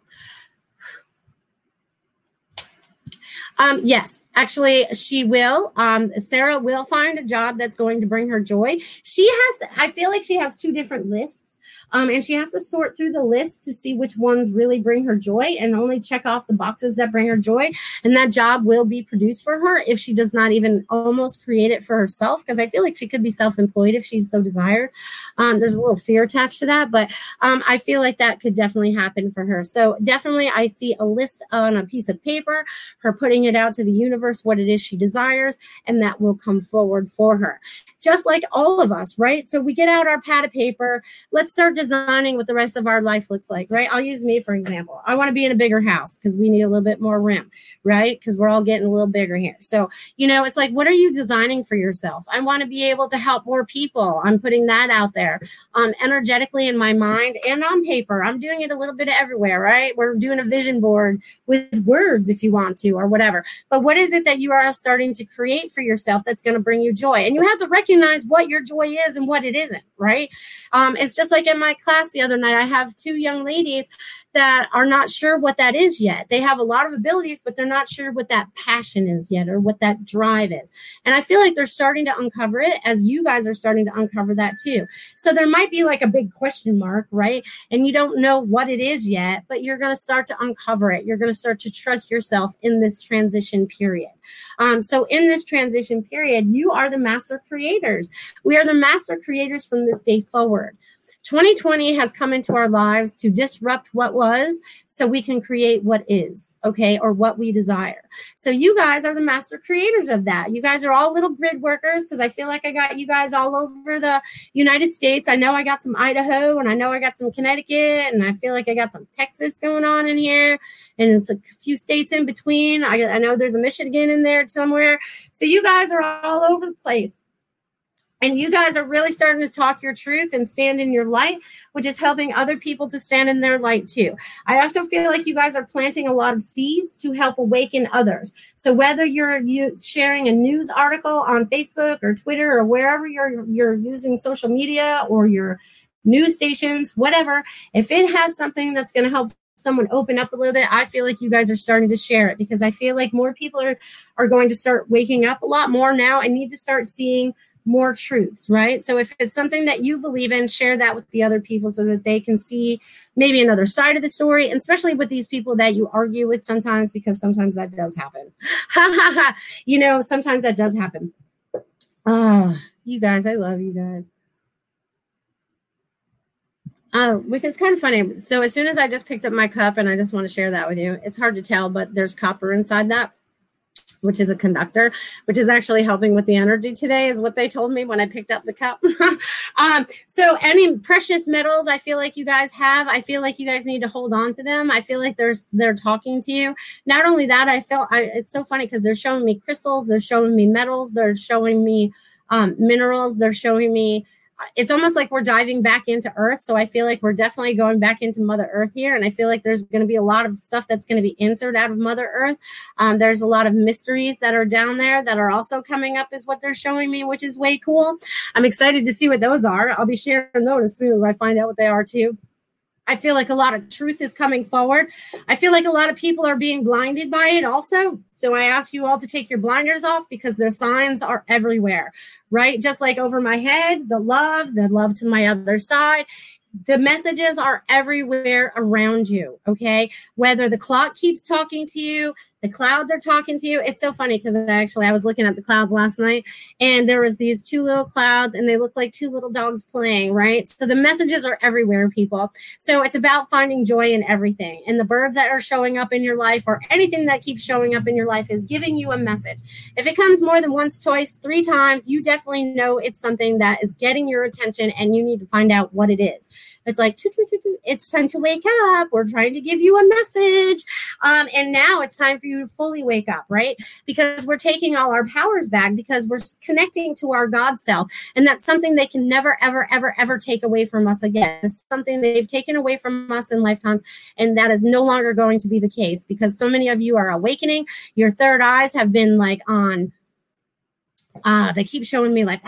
Um, yes, actually, she will. Um, Sarah will find a job that's going to bring her joy. She has, I feel like she has two different lists, um, and she has to sort through the list to see which ones really bring her joy and only check off the boxes that bring her joy. And that job will be produced for her if she does not even almost create it for herself, because I feel like she could be self employed if she's so desired. Um, there's a little fear attached to that, but um, I feel like that could definitely happen for her. So, definitely, I see a list on a piece of paper, her putting it out to the universe what it is she desires, and that will come forward for her. Just like all of us, right? So we get out our pad of paper. Let's start designing what the rest of our life looks like, right? I'll use me for example. I want to be in a bigger house because we need a little bit more room, right? Because we're all getting a little bigger here. So, you know, it's like, what are you designing for yourself? I want to be able to help more people. I'm putting that out there um, energetically in my mind and on paper. I'm doing it a little bit everywhere, right? We're doing a vision board with words if you want to, or whatever. But what is it that you are starting to create for yourself that's going to bring you joy? And you have to recognize what your joy is and what it isn't, right? Um, it's just like in my class the other night, I have two young ladies that are not sure what that is yet. They have a lot of abilities, but they're not sure what that passion is yet or what that drive is. And I feel like they're starting to uncover it as you guys are starting to uncover that too. So there might be like a big question mark, right? And you don't know what it is yet, but you're going to start to uncover it. You're going to start to trust yourself in this transition period. Um, so in this transition period, you are the master creators. We are the master creators from this day forward. 2020 has come into our lives to disrupt what was so we can create what is, okay, or what we desire. So you guys are the master creators of that. You guys are all little grid workers because I feel like I got you guys all over the United States. I know I got some Idaho and I know I got some Connecticut and I feel like I got some Texas going on in here and it's a few states in between. I, I know there's a Michigan in there somewhere. So you guys are all over the place and you guys are really starting to talk your truth and stand in your light, which is helping other people to stand in their light too. I also feel like you guys are planting a lot of seeds to help awaken others. So whether you're you sharing a news article on Facebook or Twitter or wherever you're you're using social media or your news stations, whatever, if it has something that's going to help someone open up a little bit, I feel like you guys are starting to share it because I feel like more people are are going to start waking up a lot more now and need to start seeing more truths, right? So if it's something that you believe in, share that with the other people so that they can see maybe another side of the story, and especially with these people that you argue with sometimes, because sometimes that does happen. you know, sometimes that does happen. Ah, uh, you guys, I love you guys. Uh, which is kind of funny. So as soon as I just picked up my cup and I just want to share that with you, it's hard to tell, but there's copper inside that which is a conductor, which is actually helping with the energy today, is what they told me when I picked up the cup. um, so, any precious metals I feel like you guys have, I feel like you guys need to hold on to them. I feel like there's they're talking to you. Not only that, I feel I, it's so funny because they're showing me crystals, they're showing me metals, they're showing me um, minerals, they're showing me it's almost like we're diving back into earth. So i feel like we're definitely going back into mother earth here. And i feel like there's going to be a lot of stuff that's going to be answered out of mother earth. Um, there's a lot of mysteries that are down there that are also coming up is what they're showing me which is way cool. I'm excited to see what those are. I'll be sharing those as soon as i find out what they are too I feel like a lot of truth is coming forward. I feel like a lot of people are being blinded by it also. So I ask you all to take your blinders off because their signs are everywhere, right? Just like over my head, the love, the love to my other side the messages are everywhere around you okay whether the clock keeps talking to you the clouds are talking to you. It's so funny because actually i was looking at the clouds last night and there was these two little clouds and they look like two little dogs playing right? So the messages are everywhere people. So it's about finding joy in everything. And the birds that are showing up in your life or anything that keeps showing up in your life is giving you a message. If it comes more than once twice three times you definitely know it's something that is getting your attention and you need to find out what it is it's like, it's time to wake up. We're trying to give you a message. Um, and now it's time for you to fully wake up, right? Because we're taking all our powers back because we're connecting to our God self. And that's something they can never, ever, ever, ever take away from us again. It's something they've taken away from us in lifetimes. And that is no longer going to be the case because so many of you are awakening. Your third eyes have been like on, uh, they keep showing me like,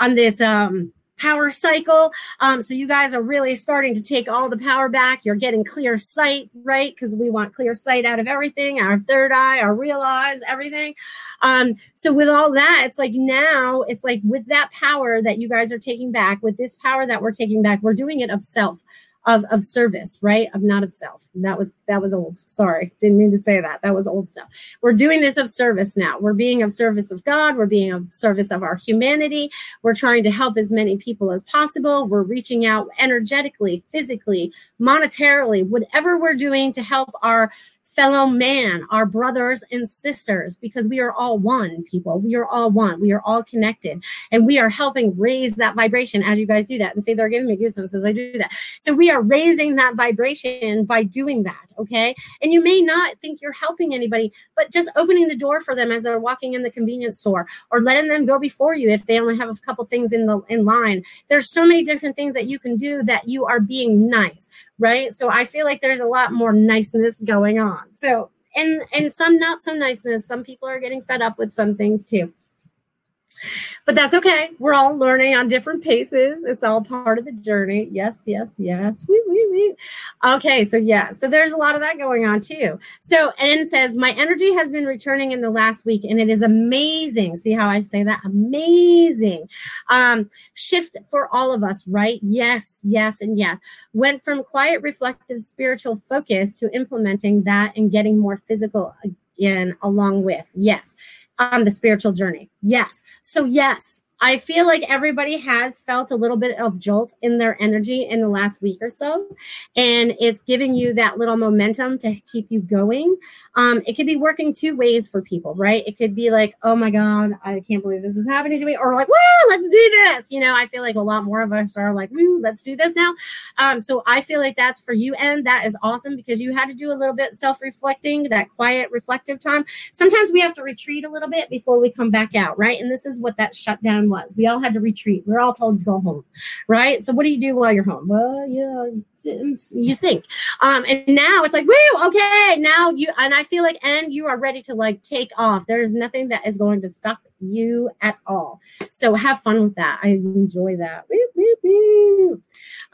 on this, um, power cycle. Um, so you guys are really starting to take all the power back. You're getting clear sight, right? Because we want clear sight out of everything, our third eye, our real eyes, everything. Um, so with all that, it's like now it's like with that power that you guys are taking back, with this power that we're taking back, we're doing it of self of of service, right? Of not of self. And that was that was old. Sorry, didn't mean to say that. That was old stuff. We're doing this of service now. We're being of service of God. We're being of service of our humanity. We're trying to help as many people as possible. We're reaching out energetically, physically, monetarily, whatever we're doing to help our fellow man, our brothers and sisters, because we are all one, people. We are all one. We are all connected. And we are helping raise that vibration as you guys do that. And say they're giving me goosebumps as I do that. So we are raising that vibration by doing that. Okay. And you may not think you're helping anybody, but just opening the door for them as they're walking in the convenience store or letting them go before you if they only have a couple things in the in line. There's so many different things that you can do that you are being nice right? So I feel like there's a lot more niceness going on. So and and some not so niceness. Some people are getting fed up with some things too. But that's okay. We're all learning on different paces. It's all part of the journey. Yes, yes, yes. Wee, wee, wee. Okay, so yeah, so there's a lot of that going on too. So, N says, My energy has been returning in the last week and it is amazing. See how I say that? Amazing. Um, shift for all of us, right? Yes, yes, and yes. Went from quiet, reflective, spiritual focus to implementing that and getting more physical again along with. Yes on the spiritual journey. Yes. So, yes, I feel like everybody has felt a little bit of jolt in their energy in the last week or so. And it's giving you that little momentum to keep you going. Um, it could be working two ways for people, right? It could be like, oh my God, I can't believe this is happening to me. Or like, well, let's do this. You know, I feel like a lot more of us are like, woo, let's do this now. Um, so I feel like that's for you. And that is awesome because you had to do a little bit self reflecting, that quiet, reflective time. Sometimes we have to retreat a little bit before we come back out, right? And this is what that shutdown was. We all had to retreat. We are all told to go home, right? So what do you do while you're home? Well, you you think. Um, and now it's like, woo, okay, now you and I feel like, and you are ready to like take off. There is nothing that is going to stop you at all. So have fun with that. I enjoy that. Woo, woo, woo.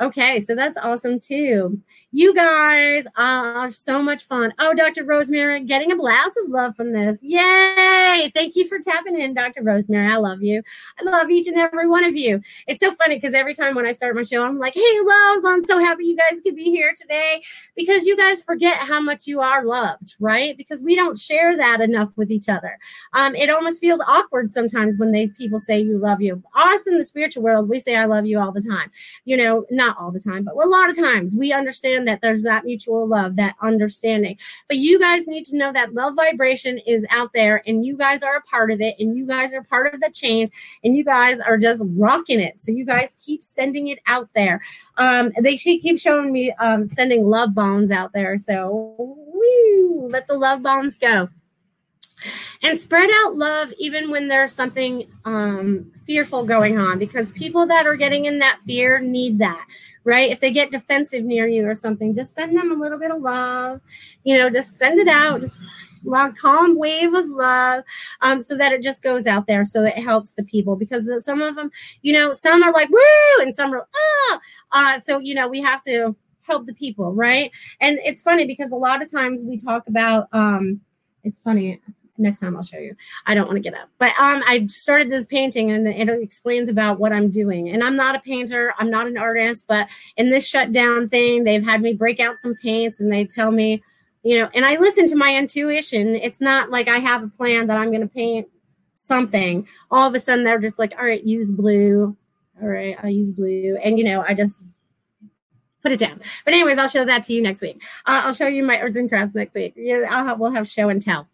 Okay, so that's awesome too. You guys are so much fun. Oh, Dr. Rosemary, getting a blast of love from this. Yay! Thank you for tapping in, Dr. Rosemary. I love you. I love each and every one of you. It's so funny because every time when I start my show, I'm like, hey, loves, I'm so happy you guys could be here today because you guys forget how much you are loved, right? Because we don't share that enough with each other. Um, it almost feels awkward sometimes when they people say you love you. Us in the spiritual world, we say I love you all the time. You know, not all the time, but a lot of times we understand that there's that mutual love, that understanding. But you guys need to know that love vibration is out there and you guys are a part of it and you guys are part of the change and you guys are just rocking it. So you guys keep sending it out there. Um, they keep showing me um, sending love bombs out there. So woo, let the love bombs go and spread out love even when there's something um, fearful going on because people that are getting in that fear need that right? If they get defensive near you or something, just send them a little bit of love, you know, just send it out, just a calm wave of love um, so that it just goes out there so it helps the people because some of them, you know, some are like, woo, and some are, ah. Uh, so, you know, we have to help the people, right? And it's funny because a lot of times we talk about, um, it's funny next time I'll show you. I don't want to get up. But um I started this painting and it explains about what I'm doing. And I'm not a painter, I'm not an artist, but in this shutdown thing, they've had me break out some paints and they tell me, you know, and I listen to my intuition. It's not like I have a plan that I'm going to paint something. All of a sudden they're just like, "All right, use blue." All right, I'll use blue. And you know, I just put it down. But anyways, I'll show that to you next week. Uh, I'll show you my arts and crafts next week. Yeah, I'll have, we'll have show and tell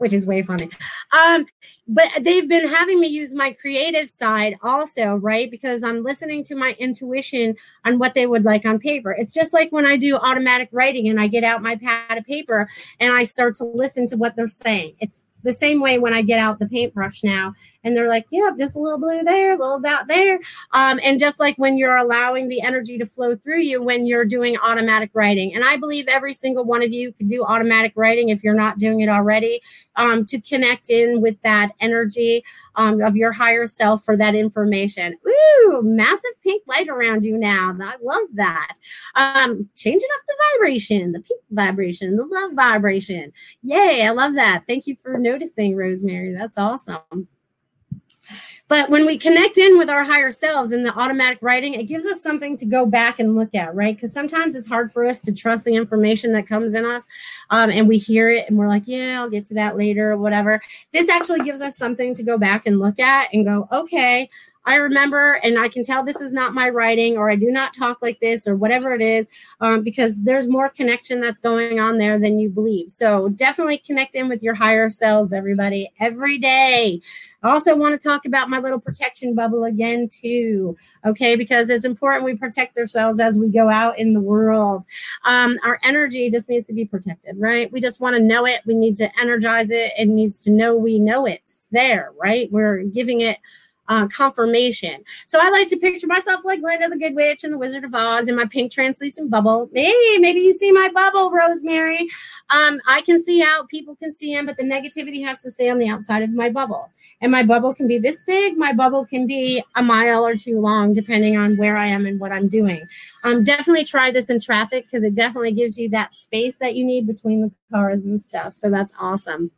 which is way funny. Um, but they've been having me use my creative side also, right? Because I'm listening to my intuition on what they would like on paper. It's just like when I do automatic writing and I get out my pad of paper and I start to listen to what they're saying. It's the same way when I get out the paintbrush now and they're like, yep, yeah, just a little blue there, a little dot there. Um, and just like when you're allowing the energy to flow through you when you're doing automatic writing. And I believe every single one of you could do automatic writing if you're not doing it already um, to connect in with that energy um, of your higher self for that information. Ooh, massive pink light around you now. I love that. Um, changing up the vibration, the pink vibration, the love vibration. Yay, I love that. Thank you for noticing, Rosemary. That's awesome. But when we connect in with our higher selves in the automatic writing, it gives us something to go back and look at, right? Because sometimes it's hard for us to trust the information that comes in us um, and we hear it and we're like, yeah, I'll get to that later or whatever. This actually gives us something to go back and look at and go, okay, I remember, and I can tell this is not my writing, or I do not talk like this, or whatever it is, um, because there's more connection that's going on there than you believe. So definitely connect in with your higher selves, everybody, every day. I also want to talk about my little protection bubble again, too. Okay, because it's important we protect ourselves as we go out in the world. Um, our energy just needs to be protected, right? We just want to know it. We need to energize it. It needs to know we know it's there, right? We're giving it uh, confirmation. So I like to picture myself like Glinda the Good Witch and the Wizard of Oz in my pink translucent bubble. Hey, maybe you see my bubble, Rosemary. Um, I can see out, people can see in, but the negativity has to stay on the outside of my bubble. And my bubble can be this big, my bubble can be a mile or two long, depending on where I am and what I'm doing. Um, definitely try this in traffic because it definitely gives you that space that you need between the cars and stuff. So that's awesome.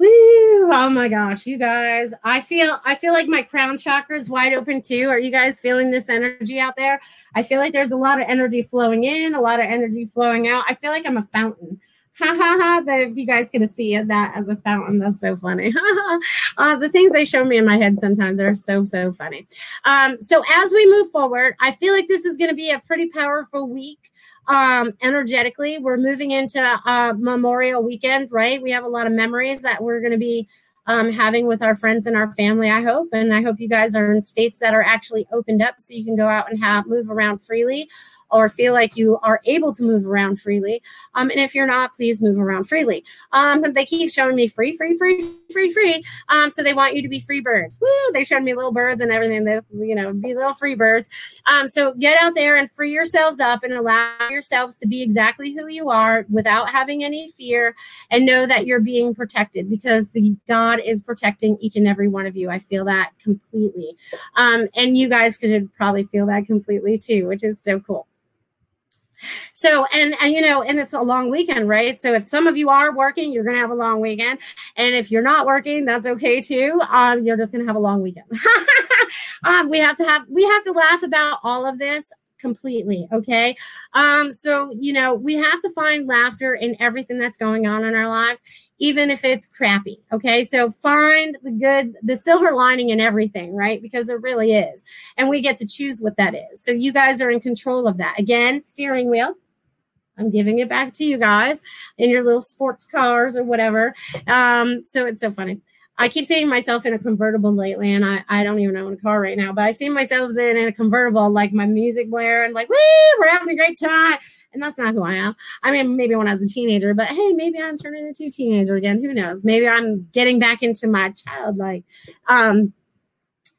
Woo! Oh my gosh, you guys. I feel I feel like my crown chakra is wide open too. Are you guys feeling this energy out there? I feel like there's a lot of energy flowing in, a lot of energy flowing out. I feel like I'm a fountain. Ha ha ha. That if you guys could see that as a fountain, that's so funny. Ha ha. Uh, the things they show me in my head sometimes are so, so funny. Um, so as we move forward, I feel like this is going to be a pretty powerful week um, energetically. We're moving into uh, Memorial Weekend, right? We have a lot of memories that we're going to be um, having with our friends and our family. I hope, and I hope you guys are in states that are actually opened up, so you can go out and have move around freely or feel like you are able to move around freely. Um, and if you're not, please move around freely. Um, they keep showing me free, free, free, free, free. Um, so they want you to be free birds. Woo! They showed me little birds and everything. They, you know, be little free birds. Um, so get out there and free yourselves up and allow yourselves to be exactly who you are without having any fear and know that you're being protected because the God is protecting each and every one of you. I feel that completely. Um, and you guys could probably feel that completely too, which is so cool. So, and, and, you know, and it's a long weekend, right? So if some of you are working, you're going to have a long weekend. And if you're not working, that's okay too. Um, you're just going to have a long weekend. um, we have to have, we have to laugh about all of this completely. Okay. Um, so, you know, we have to find laughter in everything that's going on in our lives, even if it's crappy. Okay. So find the good, the silver lining in everything, right? Because there really is. And we get to choose what that is. So you guys are in control of that. Again, steering wheel. I'm giving it back to you guys in your little sports cars or whatever. Um, so it's so funny. I keep seeing myself in a convertible lately, and I, I don't even own a car right now, but I see myself in, in a convertible, like my music blaring, and like, we're having a great time. And that's not who I am. I mean, maybe when I was a teenager, but hey, maybe I'm turning into a teenager again. Who knows? Maybe I'm getting back into my childlike, um,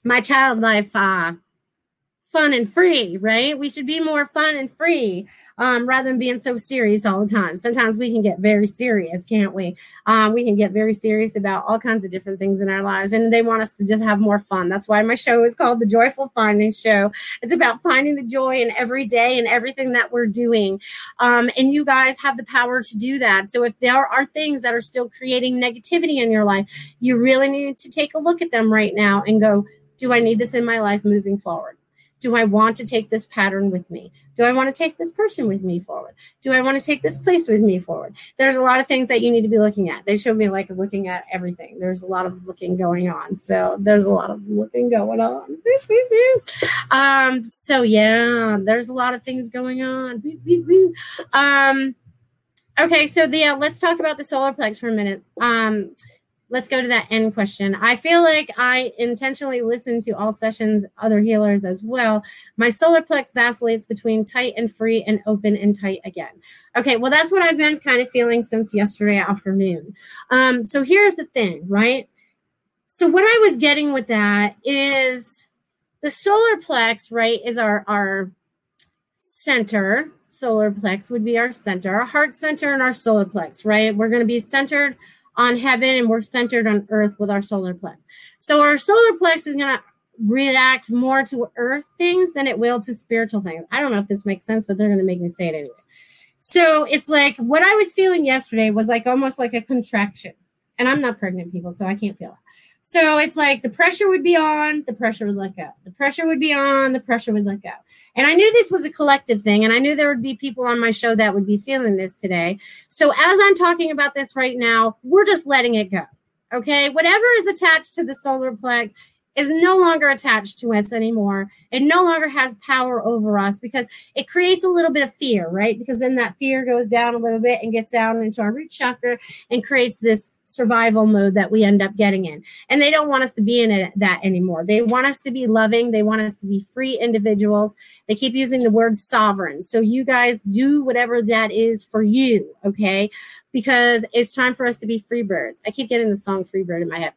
my child life, uh, fun and free, right? We should be more fun and free um, rather than being so serious all the time. Sometimes we can get very serious, can't we? Um, we can get very serious about all kinds of different things in our lives, and they want us to just have more fun. That's why my show is called The Joyful Finding Show. It's about finding the joy in every day and everything that we're doing. Um, and you guys have the power to do that. So if there are things that are still creating negativity in your life, you really need to take a look at them right now and go, do I need this in my life moving forward? Do I want to take this pattern with me? Do I want to take this person with me forward? Do I want to take this place with me forward? There's a lot of things that you need to be looking at. They showed me like looking at everything. There's a lot of looking going on. So there's a lot of looking going on. um, so yeah, there's a lot of things going on. Um, okay, so the uh, let's talk about the solar plex for a minute. Um, let's go to that end question. I feel like I intentionally listen to all sessions, other healers as well. My solar plex vacillates between tight and free and open and tight again. Okay, well, that's what I've been kind of feeling since yesterday afternoon. Um, so here's the thing, right? So what I was getting with that is the solar plex, right, is our our center. Solar plex would be our center, our heart center, and our solar plex, right? We're going to be centered on heaven and we're centered on earth with our solar plex. So our solar plex is going to react more to earth things than it will to spiritual things. I don't know if this makes sense, but they're going to make me say it anyways. So it's like what I was feeling yesterday was like almost like a contraction. And I'm not pregnant, people, so I can't feel it. So it's like the pressure would be on, the pressure would let go. The pressure would be on, the pressure would let go. And I knew this was a collective thing, and I knew there would be people on my show that would be feeling this today. So as I'm talking about this right now, we're just letting it go. Okay. Whatever is attached to the solar plex is no longer attached to us anymore. It no longer has power over us because it creates a little bit of fear, right? Because then that fear goes down a little bit and gets down into our root chakra and creates this survival mode that we end up getting in. And they don't want us to be in it, that anymore. They want us to be loving. They want us to be free individuals. They keep using the word sovereign. So you guys do whatever that is for you, okay? Because it's time for us to be free birds. I keep getting the song Free Bird in my head.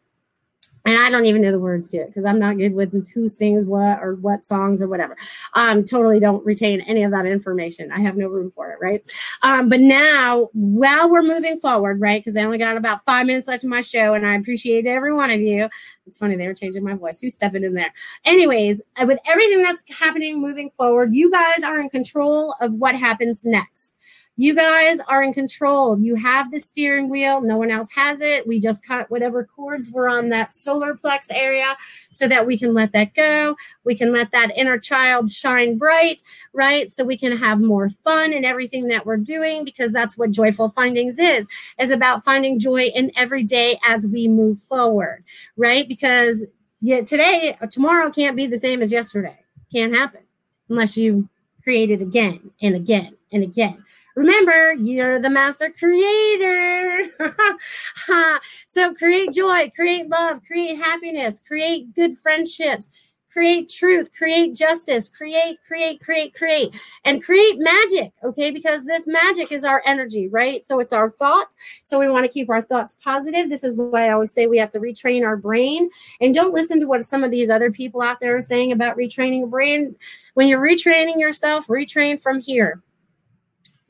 And I don't even know the words to it because I'm not good with who sings what or what songs or whatever. Um, totally don't retain any of that information. I have no room for it, right? Um, but now, while we're moving forward, right? Because I only got about five minutes left of my show, and I appreciate every one of you. It's funny they were changing my voice. Who's stepping in there? Anyways, uh, with everything that's happening moving forward, you guys are in control of what happens next. You guys are in control. You have the steering wheel. No one else has it. We just cut whatever cords were on that solar plex area so that we can let that go. We can let that inner child shine bright, right? So we can have more fun in everything that we're doing because that's what joyful findings is, is about finding joy in every day as we move forward, right? Because yeah, today, tomorrow can't be the same as yesterday. Can't happen unless you create it again and again and again. Remember, you're the master creator. so create joy, create love, create happiness, create good friendships, create truth, create justice, create, create, create, create, and create magic. Okay, because this magic is our energy, right? So it's our thoughts. So we want to keep our thoughts positive. This is why I always say we have to retrain our brain. And don't listen to what some of these other people out there are saying about retraining a brain. When you're retraining yourself, retrain from here.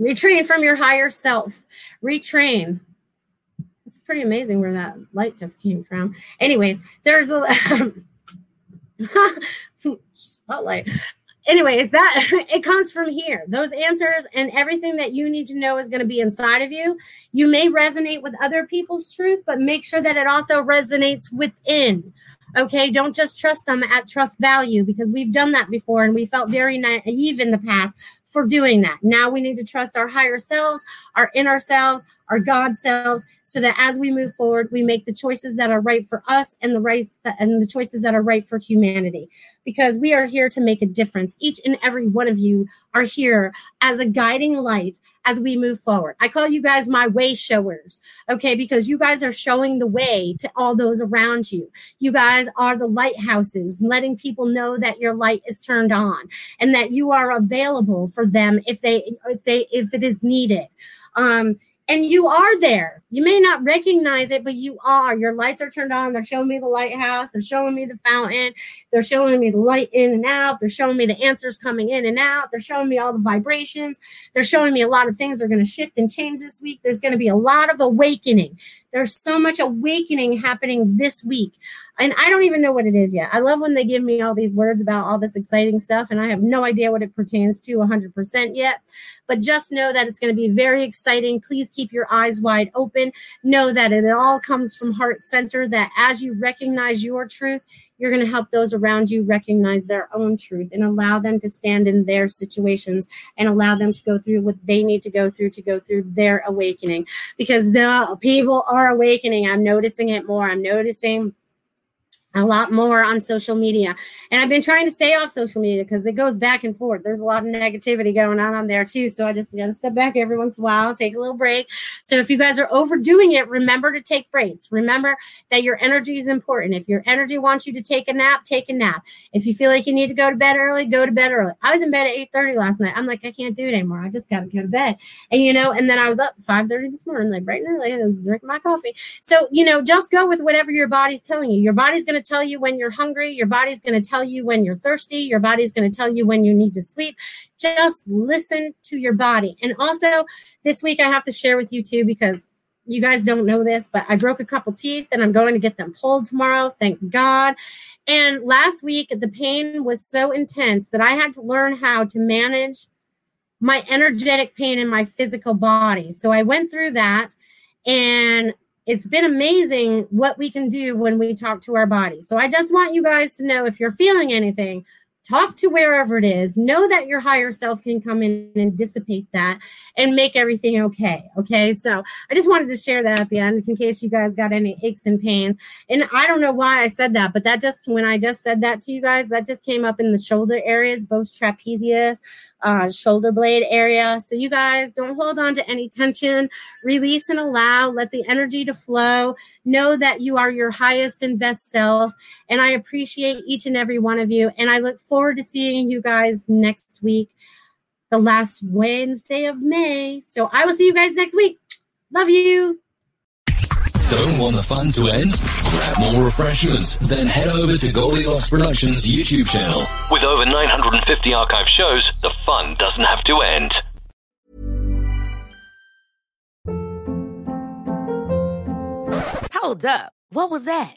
Retrain from your higher self. Retrain. It's pretty amazing where that light just came from. Anyways, there's a spotlight. Anyways, that it comes from here. Those answers and everything that you need to know is going to be inside of you. You may resonate with other people's truth, but make sure that it also resonates within. Okay, don't just trust them at trust value because we've done that before and we felt very naive in the past for doing that. Now we need to trust our higher selves, our inner selves, our God selves, so that as we move forward, we make the choices that are right for us and the rights and the choices that are right for humanity. Because we are here to make a difference. Each and every one of you are here as a guiding light as we move forward. I call you guys my way showers, okay? Because you guys are showing the way to all those around you. You guys are the lighthouses, letting people know that your light is turned on and that you are available for them if they if they if it is needed. Um, and you are there. You may not recognize it, but you are. Your lights are turned on. They're showing me the lighthouse. They're showing me the fountain. They're showing me the light in and out. They're showing me the answers coming in and out. They're showing me all the vibrations. They're showing me a lot of things are going to shift and change this week. There's going to be a lot of awakening. There's so much awakening happening this week. And I don't even know what it is yet. I love when they give me all these words about all this exciting stuff, and I have no idea what it pertains to 100% yet but just know that it's going to be very exciting. Please keep your eyes wide open. Know that it all comes from heart center, that as you recognize your truth, you're going to help those around you recognize their own truth and allow them to stand in their situations and allow them to go through what they need to go through to go through their awakening because the people are awakening. I'm noticing it more. I'm noticing a lot more on social media. And I've been trying to stay off social media because it goes back and forth. There's a lot of negativity going on on there too. So I just got to step back every once in a while, take a little break. So if you guys are overdoing it, remember to take breaks. Remember that your energy is important. If your energy wants you to take a nap, take a nap. If you feel like you need to go to bed early, go to bed early. I was in bed at 8:30 last night. I'm like, I can't do it anymore. I just got to go to bed. And you know, and then I was up 5:30 this morning, like bright and early, drinking my coffee. So you know, just go with whatever your body's telling you. Your body's going to tell you when you're hungry. Your body's going to tell you when you're thirsty. Your body's going to tell you when you need to sleep. Just listen to your body. And also, this week I have to share with you too because you guys don't know this, but I broke a couple teeth and I'm going to get them pulled tomorrow. Thank God. And last week, the pain was so intense that I had to learn how to manage my energetic pain in my physical body. So I went through that and it's been amazing what we can do when we talk to our body. So I just want you guys to know if you're feeling anything, talk to wherever it is. Know that your higher self can come in and dissipate that and make everything okay okay? So i just wanted to share that at the end in case you guys got any aches and pains. And i don't know why i said that but that just when i just said that to you guys that just came up in the shoulder areas both trapezius uh, shoulder blade area so you guys don't hold on to any tension release and allow let the energy to flow know that you are your highest and best self and i appreciate each and every one of you and i look forward forward to seeing you guys next week, the last Wednesday of May. So I will see you guys next week. Love you. Don't want the fun to end? Grab more refreshments, then head over to Goldilocks Productions YouTube channel. With over 950 archive shows, the fun doesn't have to end. Hold up. What was that?